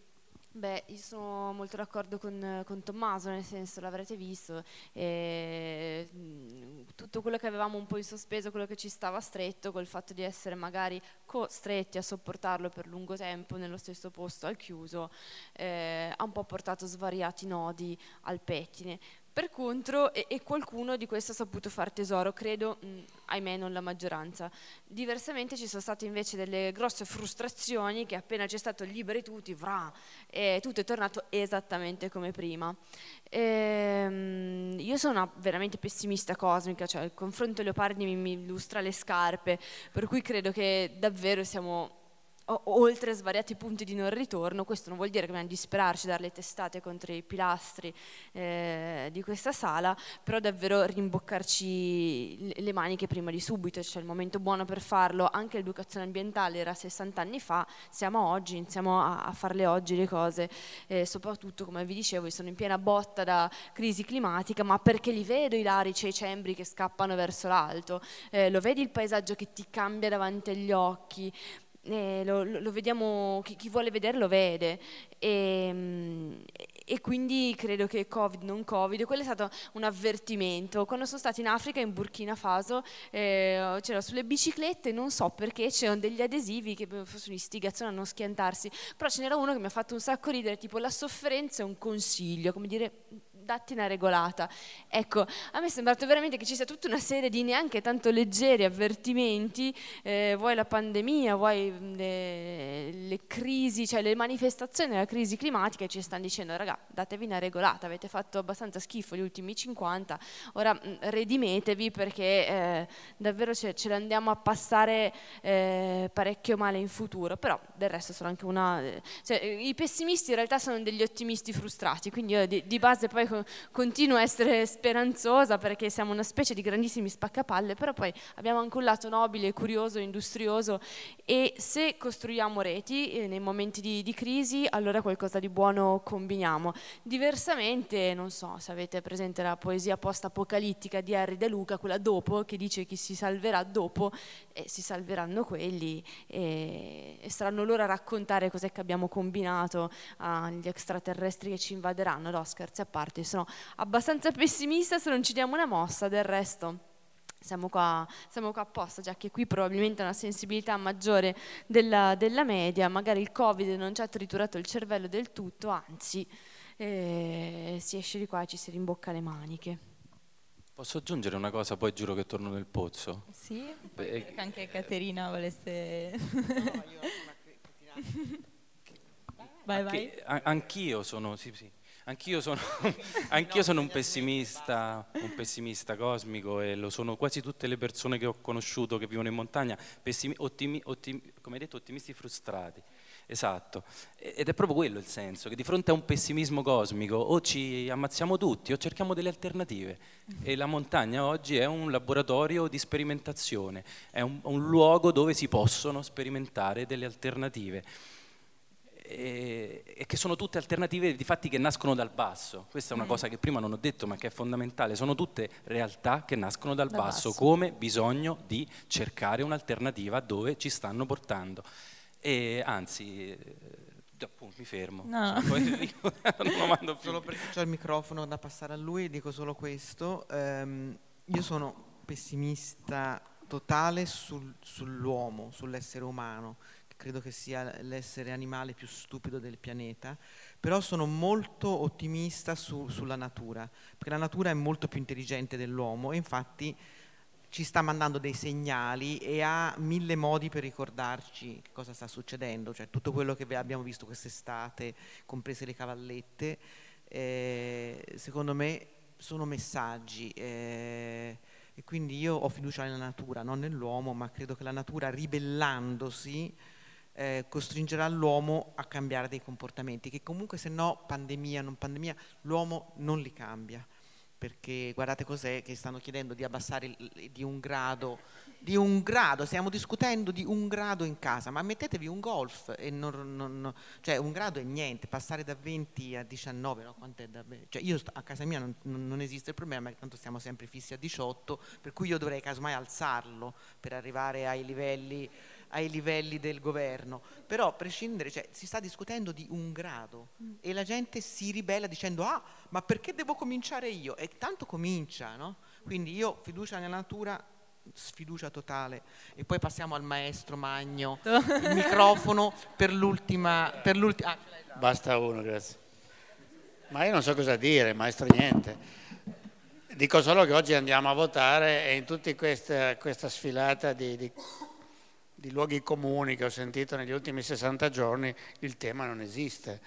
Speaker 6: Beh, io sono molto d'accordo con, con Tommaso, nel senso l'avrete visto, eh, tutto quello che avevamo un po' in sospeso, quello che ci stava stretto, col fatto di essere magari costretti a sopportarlo per lungo tempo nello stesso posto al chiuso, eh, ha un po' portato svariati nodi al pettine. Per contro, e, e, qualcuno di questo ha saputo far tesoro, credo, mh, ahimè non la maggioranza. Diversamente ci sono state invece delle grosse frustrazioni che appena c'è stato liberi tutti, vrà, e tutto è tornato esattamente come prima. Ehm, io sono una veramente pessimista cosmica, cioè il confronto Leopardi mi, mi illustra le scarpe, per cui credo che davvero siamo oltre svariati punti di non ritorno, questo non vuol dire che dobbiamo disperarci, dare le testate contro i pilastri eh, di questa sala, però davvero rimboccarci le maniche prima di subito, cioè il momento buono per farlo, anche l'educazione ambientale era 60 anni fa, siamo oggi, iniziamo a, a farle oggi le cose, eh, soprattutto come vi dicevo, sono in piena botta da crisi climatica, ma perché li vedo i larici e i cembri che scappano verso l'alto, eh, lo vedi il paesaggio che ti cambia davanti agli occhi, eh, lo, lo, vediamo, chi, chi, vuole vederlo vede e, e, quindi credo che Covid, non Covid, quello è stato un avvertimento. Quando sono stata in Africa, in Burkina Faso, eh, c'era sulle biciclette, non so perché, c'erano degli adesivi che fossero un'istigazione a non schiantarsi, però ce n'era uno che mi ha fatto un sacco ridere, tipo la sofferenza è un consiglio, come dire datti una regolata. Ecco, a me è sembrato veramente che ci sia tutta una serie di neanche tanto leggeri avvertimenti, eh, vuoi la pandemia, vuoi le, le, crisi, cioè le manifestazioni della crisi climatica, e ci stanno dicendo, raga, datevi una regolata, avete fatto abbastanza schifo gli ultimi 50, ora mh, redimetevi perché eh, davvero ce, ce l'andiamo a passare eh, parecchio male in futuro, però del resto sono anche una... Cioè, I pessimisti in realtà sono degli ottimisti frustrati, quindi io di, di base poi continuo a essere speranzosa perché siamo una specie di grandissimi spaccapalle, però poi abbiamo anche un lato nobile, curioso, industrioso e se costruiamo reti eh, nei momenti di, di, crisi, allora qualcosa di buono combiniamo. Diversamente, non so se avete presente la poesia post-apocalittica di Harry De Luca, quella dopo, che dice chi si salverà dopo, e si salveranno quelli e, e saranno loro a raccontare cos'è che abbiamo combinato agli extraterrestri che ci invaderanno. No, scherzi a parte, sono abbastanza <laughs> pessimista se non ci diamo una mossa, del resto siamo qua, siamo qua apposta, già che qui probabilmente una sensibilità maggiore della, della, media, magari il Covid non ci ha triturato il cervello del tutto, anzi eh, si esce di qua e ci si rimbocca le maniche.
Speaker 7: Posso aggiungere una cosa, poi giuro che torno nel pozzo?
Speaker 3: Sì, Beh, anche Caterina volesse... no, io sono
Speaker 7: Vai, vai. Anch'io sono, sì, sì. Anch'io sono, <laughs> anch'io sono un, pessimista, un pessimista cosmico e lo sono quasi tutte le persone che ho conosciuto che vivono in montagna, pessimi, ottimi, ottimi, come hai detto, ottimisti frustrati. Esatto, ed è proprio quello il senso, che di fronte a un pessimismo cosmico o ci ammazziamo tutti o cerchiamo delle alternative. E la montagna oggi è un laboratorio di sperimentazione, è un, un luogo dove si possono sperimentare delle alternative e, che sono tutte alternative di fatti che nascono dal basso. Questa è una mm. cosa che prima non ho detto ma che è fondamentale, sono tutte realtà che nascono dal da basso, basso, come bisogno di cercare un'alternativa dove ci stanno portando. E anzi, eh, appunto, mi fermo.
Speaker 3: No.
Speaker 4: Cioè, <laughs> dico, <laughs> non lo mando più. Solo perché c'è il microfono da passare a lui, dico solo questo. Um, io sono pessimista totale sul, sull'uomo, sull'essere umano credo che sia l'essere animale più stupido del pianeta, però sono molto ottimista su, sulla natura, perché la natura è molto più intelligente dell'uomo e infatti ci sta mandando dei segnali e ha mille modi per ricordarci che cosa sta succedendo, cioè tutto quello che abbiamo visto quest'estate, comprese le cavallette, eh, secondo me sono messaggi. Eh, e quindi io ho fiducia nella natura, non nell'uomo, ma credo che la natura ribellandosi eh, costringerà l'uomo a cambiare dei comportamenti che comunque se no pandemia, non pandemia, l'uomo non li cambia perché guardate cos'è che stanno chiedendo di abbassare di un grado, di un grado, stiamo discutendo di un grado in casa, ma mettetevi un golf e non, non, cioè un grado è niente, passare da 20 a 19, no? da, cioè io a casa mia non, non, esiste il problema, tanto stiamo sempre fissi a 18, per cui io dovrei casomai alzarlo per arrivare ai livelli ai livelli del governo, però a prescindere, cioè, si sta discutendo di un grado mm. e la gente si ribella dicendo ah, ma perché devo cominciare io? E tanto comincia, no? Quindi io fiducia nella natura, sfiducia totale e poi passiamo al maestro Magno, <laughs> il microfono per l'ultima... Per l'ultima
Speaker 5: ah, Basta uno, grazie. Ma io non so cosa dire, maestro niente. Dico solo che oggi andiamo a votare e in tutta questa, questa sfilata di, di di luoghi comuni che ho sentito negli ultimi 60 giorni, il tema non esiste.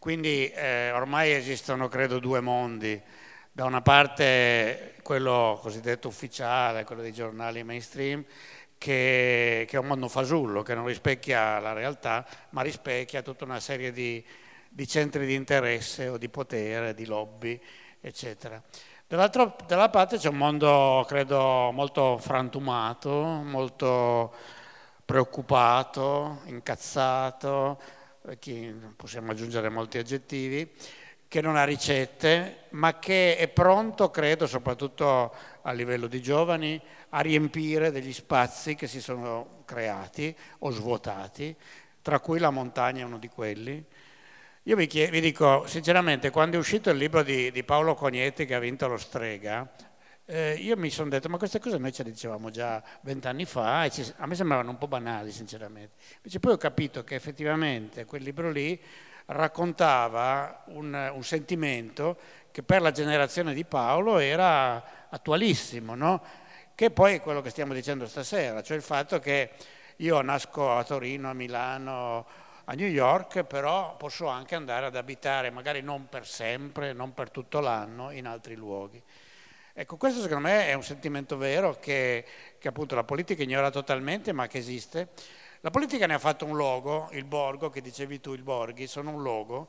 Speaker 5: Quindi eh, ormai esistono, credo, due mondi. Da una parte quello cosiddetto ufficiale, quello dei giornali mainstream, che, che, è un mondo fasullo, che non rispecchia la realtà, ma rispecchia tutta una serie di, di centri di interesse o di potere, di lobby, eccetera. Dall'altra parte c'è un mondo, credo, molto frantumato, molto preoccupato, incazzato, possiamo aggiungere molti aggettivi, che non ha ricette, ma che è pronto, credo, soprattutto a livello di giovani, a riempire degli spazi che si sono creati o svuotati, tra cui la montagna è uno di quelli. Io vi, chied- vi dico, sinceramente, quando è uscito il libro di, di Paolo Cognetti che ha vinto lo Strega, eh, io mi sono detto, ma queste cose noi ce le dicevamo già vent'anni fa e ci, a me sembravano un po' banali, sinceramente. Invece poi ho capito che effettivamente quel libro lì raccontava un, un sentimento che per la generazione di Paolo era attualissimo, no? che poi è quello che stiamo dicendo stasera, cioè il fatto che io nasco a Torino, a Milano, a New York, però posso anche andare ad abitare, magari non per sempre, non per tutto l'anno, in altri luoghi. Ecco, questo secondo me è un sentimento vero che, che appunto la politica ignora totalmente, ma che esiste. La politica ne ha fatto un logo, il borgo, che dicevi tu, il borghi, sono un logo,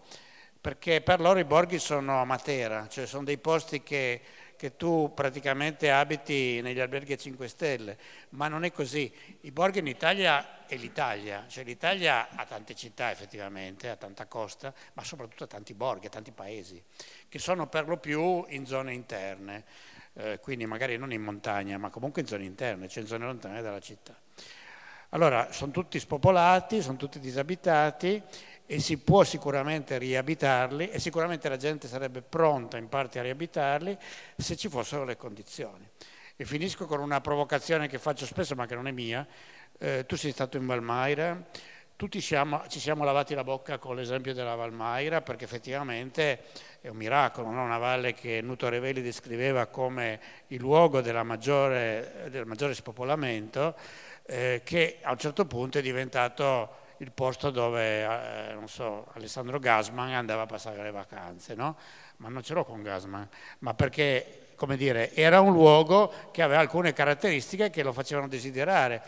Speaker 5: perché per loro i borghi sono a Matera, cioè sono dei posti che, che tu praticamente abiti negli alberghi a 5 stelle, ma non è così. I borghi in Italia è l'Italia, cioè l'Italia ha tante città effettivamente, ha tanta costa, ma soprattutto ha tanti borghi, ha tanti paesi, che sono per lo più in zone interne eh, quindi magari non in montagna, ma comunque in zone interne, cioè in zone lontane dalla città. Allora, sono tutti spopolati, sono tutti disabitati e si può sicuramente riabitarli e sicuramente la gente sarebbe pronta in parte a riabitarli se ci fossero le condizioni. E finisco con una provocazione che faccio spesso ma che non è mia. Eh, tu sei stato in Valmaira, tutti siamo, ci siamo lavati la bocca con l'esempio della Valmaira perché effettivamente è un miracolo, no? una valle che Nuto Revelli descriveva come il luogo maggiore, del maggiore spopolamento, eh, che a un certo punto è diventato il posto dove, eh, so, Alessandro Gasman andava a passare le vacanze, no? Ma non ce l'ho con Gasman, ma perché, dire, era un luogo che aveva alcune caratteristiche che lo facevano desiderare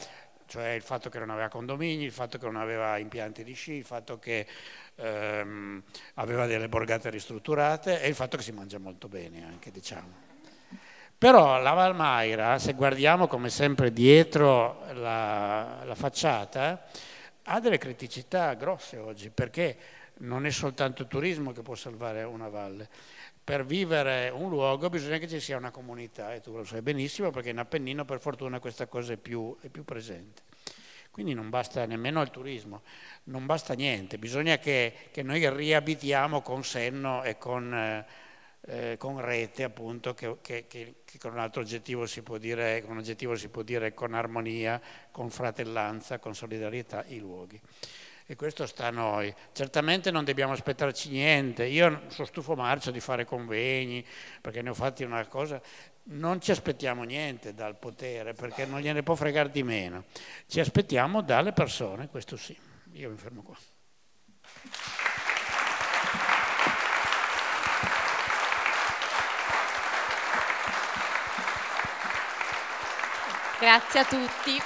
Speaker 5: cioè il fatto che non aveva condomini, il fatto che non aveva impianti di sci, il fatto che ehm, aveva delle borgate ristrutturate e il fatto che si mangia molto bene anche, diciamo. Però la Valmaira, se guardiamo come sempre dietro la, la facciata, ha delle criticità grosse oggi, perché non è soltanto il turismo che può salvare una valle. Per vivere un luogo bisogna che ci sia una comunità, e tu lo sai benissimo, perché in Appennino per fortuna questa cosa è più, è più presente. Quindi non basta nemmeno il turismo, non basta niente, bisogna che, che noi riabitiamo con senno e con, eh, eh, con rete, appunto, che, che, che, con un altro aggettivo si può dire, con un aggettivo si può dire con armonia, con fratellanza, con solidarietà i luoghi. E questo sta a noi. Certamente non dobbiamo aspettarci niente. Io sono stufo marcio di fare convegni, perché ne ho fatti una cosa, non ci aspettiamo niente dal potere perché non gliene può fregare di meno, ci aspettiamo dalle persone, questo sì. Io mi fermo qua.
Speaker 3: Grazie a tutti.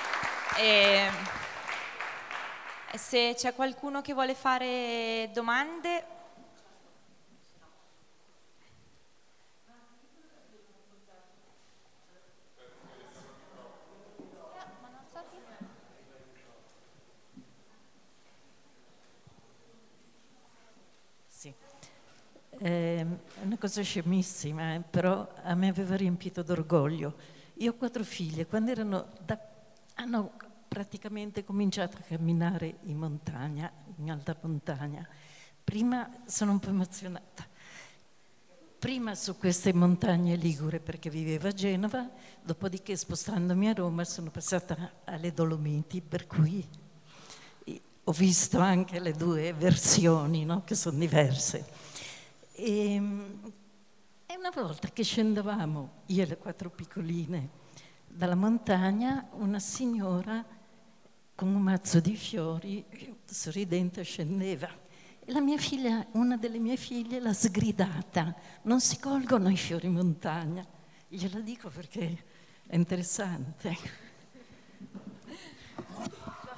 Speaker 3: E se c'è qualcuno che vuole fare domande,
Speaker 8: Eh, è una cosa scemissima, eh, però a me aveva riempito d'orgoglio. Io ho quattro figlie, quando erano da, hanno praticamente cominciato a camminare in montagna, in alta montagna. Prima sono un po' emozionata. Prima su queste montagne ligure perché vivevo a Genova, dopodiché spostandomi a Roma sono passata alle Dolomiti, per cui ho visto anche le due versioni no? che sono diverse. E, ehm, e una volta che scendevamo, io e le quattro piccoline, dalla montagna, una signora con un mazzo di fiori, sorridente, scendeva. E la mia figlia, una delle mie figlie, l'ha sgridata. Non si colgono i fiori in montagna. Gliela dico perché è interessante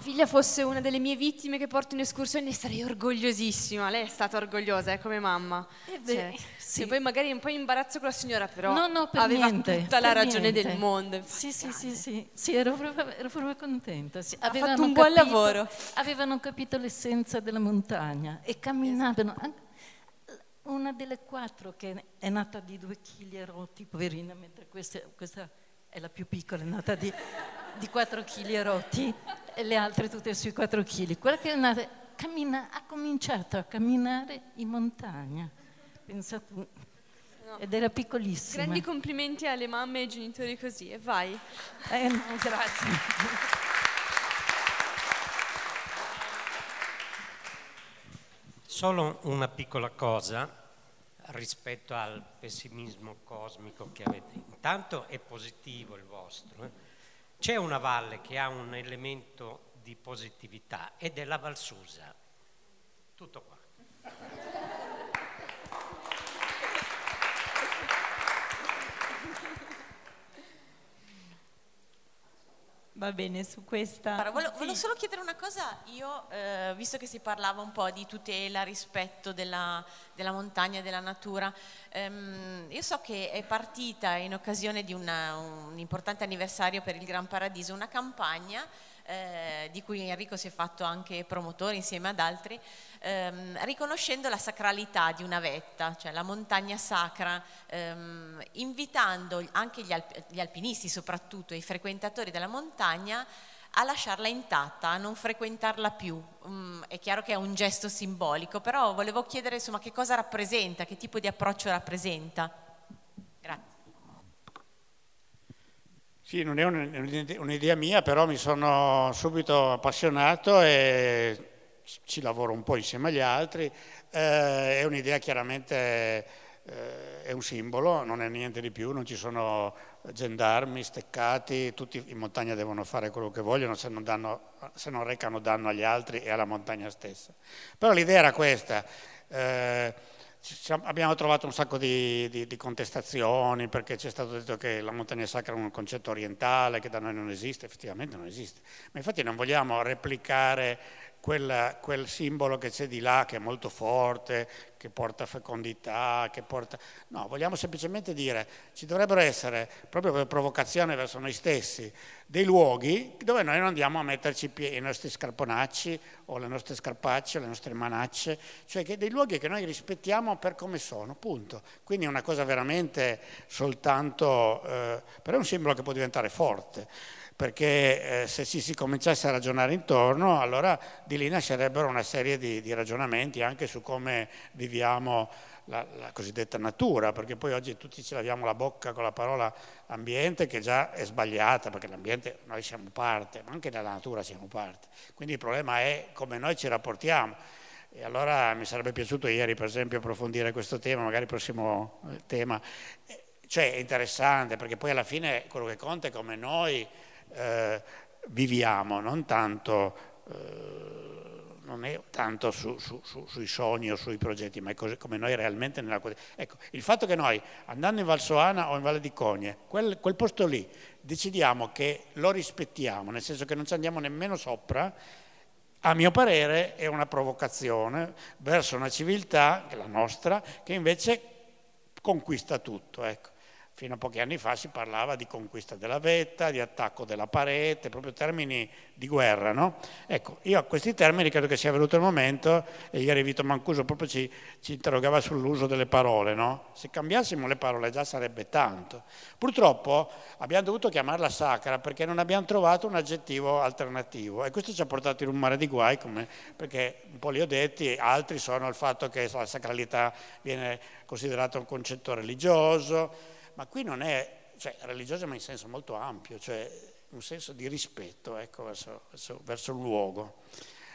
Speaker 6: figlia fosse una delle mie vittime che porto in escursione sarei orgogliosissima. Lei è stata orgogliosa, eh, come mamma.
Speaker 8: Eh beh, cioè,
Speaker 6: sì. E poi magari un po' in imbarazzo con la signora, però
Speaker 8: no, no,
Speaker 6: aveva
Speaker 8: niente,
Speaker 6: tutta la ragione niente. del mondo.
Speaker 8: Sì, sì, sì, sì, sì, ero proprio, ero proprio contenta. Sì,
Speaker 6: ha fatto un buon
Speaker 8: capito,
Speaker 6: lavoro.
Speaker 8: Avevano capito l'essenza della montagna e camminavano. Esatto. Una delle quattro che è nata di due chili e rotti, poverina, mentre questa, questa è la più piccola, è nata di, di 4 kg e rotti, e le altre tutte sui 4 kg. Quella che è nata, cammina, ha cominciato a camminare in montagna, pensa tu. No. Ed era piccolissima.
Speaker 6: Grandi complimenti alle mamme e ai genitori così, e vai.
Speaker 8: Eh no, <laughs> grazie.
Speaker 9: Solo una piccola cosa rispetto al pessimismo cosmico che avete. Intanto è positivo il vostro. Eh? C'è una valle che ha un elemento di positività ed è la Valsusa. Tutto qua.
Speaker 3: Va bene, su questa...
Speaker 2: Allora, volevo, volevo, solo chiedere una cosa, io, eh, visto che si parlava un po' di tutela, rispetto della, della montagna della natura, ehm, io so che è partita in occasione di una, un importante anniversario per il Gran Paradiso una campagna eh, di cui Enrico si è fatto anche promotore insieme ad altri, ehm, riconoscendo la sacralità di una vetta, cioè la montagna sacra, ehm, invitando anche gli, alp- gli alpinisti, soprattutto i frequentatori della montagna, a lasciarla intatta, a non frequentarla più. Mm, è chiaro che è un gesto simbolico, però volevo chiedere insomma che cosa rappresenta, che tipo di approccio rappresenta. Grazie.
Speaker 5: Sì, non è un'idea mia, però mi sono subito appassionato e ci lavoro un po' insieme agli altri. Eh, è un'idea chiaramente, eh, è un simbolo, non è niente di più, non ci sono gendarmi, steccati, tutti in montagna devono fare quello che vogliono se non, danno, se non recano danno agli altri e alla montagna stessa. Però l'idea era questa. Eh, abbiamo trovato un sacco di, di, di, contestazioni perché ci è stato detto che la montagna sacra è un concetto orientale che da noi non esiste, effettivamente non esiste, ma infatti non vogliamo replicare quel, quel simbolo che c'è di là che è molto forte, che porta fecondità, che porta... No, vogliamo semplicemente dire, ci dovrebbero essere, proprio per provocazione verso noi stessi, dei luoghi dove noi non andiamo a metterci i nostri scarponacci o le nostre scarpacce le nostre manacce, cioè dei luoghi che noi rispettiamo per come sono, punto. Quindi è una cosa veramente soltanto, eh, però è un simbolo che può diventare forte perché eh, se ci si cominciasse a ragionare intorno, allora di lì nascerebbero una serie di, di ragionamenti anche su come viviamo la, la, cosiddetta natura, perché poi oggi tutti ci laviamo la bocca con la parola ambiente che già è sbagliata, perché l'ambiente noi siamo parte, ma anche nella natura siamo parte. Quindi il problema è come noi ci rapportiamo. E allora mi sarebbe piaciuto ieri, per esempio, approfondire questo tema, magari il prossimo eh, tema. Cioè è interessante, perché poi alla fine quello che conta è come noi eh, viviamo, non tanto, eh, non è tanto su, su, su, sui sogni o sui progetti, ma è così, come noi realmente nella Ecco, il fatto che noi andando in Valsoana o in Valle di Cogne, quel, quel posto lì, decidiamo che lo rispettiamo, nel senso che non ci andiamo nemmeno sopra, a mio parere è una provocazione verso una civiltà, la nostra, che invece conquista tutto. Ecco. Fino a pochi anni fa si parlava di conquista della vetta, di attacco della parete, proprio termini di guerra. No? Ecco, io a questi termini credo che sia venuto il momento, e ieri Vito Mancuso proprio ci, ci interrogava sull'uso delle parole. No? Se cambiassimo le parole già sarebbe tanto. Purtroppo abbiamo dovuto chiamarla sacra perché non abbiamo trovato un aggettivo alternativo e questo ci ha portato in un mare di guai, come, perché un po' li ho detti, altri sono il fatto che la sacralità viene considerata un concetto religioso ma qui non è cioè, religiosa ma in senso molto ampio, cioè un senso di rispetto ecco, verso, verso, verso, il luogo.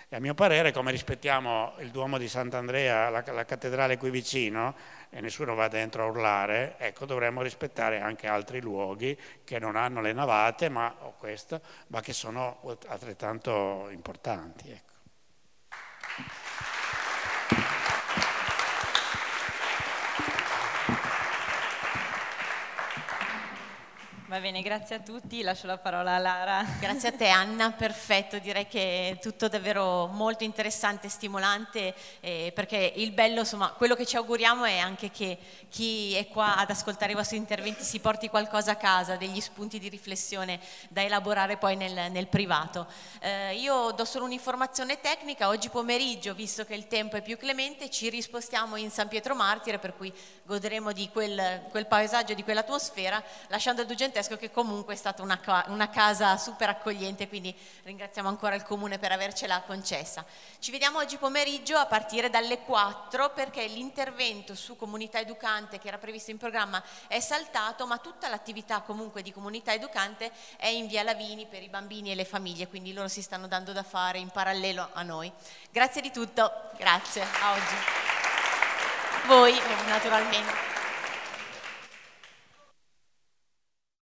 Speaker 5: E a mio parere, come rispettiamo il Duomo di Sant'Andrea, la, la cattedrale qui vicino, e nessuno va dentro a urlare, ecco, dovremmo rispettare anche altri luoghi che non hanno le navate, ma, o questo, ma che sono altrettanto importanti. Ecco.
Speaker 3: Va bene, grazie a tutti, lascio la parola a Lara.
Speaker 2: Grazie a te Anna, perfetto, direi che è tutto davvero molto interessante e stimolante eh, perché il bello, insomma, quello che ci auguriamo è anche che chi è qua ad ascoltare i vostri interventi si porti qualcosa a casa, degli spunti di riflessione da elaborare poi nel, nel privato. Eh, io do solo un'informazione tecnica, oggi pomeriggio, visto che il tempo è più clemente, ci rispostiamo in San Pietro Martire, per cui goderemo di quel, quel paesaggio, di quell'atmosfera, lasciando indulgente Francesco che comunque è stata una, una, casa super accogliente, quindi ringraziamo ancora il comune per avercela concessa. Ci vediamo oggi pomeriggio a partire dalle 4 perché l'intervento su comunità educante che era previsto in programma è saltato, ma tutta l'attività comunque di comunità educante è in via Lavini per i bambini e le famiglie, quindi loro si stanno dando da fare in parallelo a noi. Grazie di tutto, grazie, a oggi. Voi naturalmente.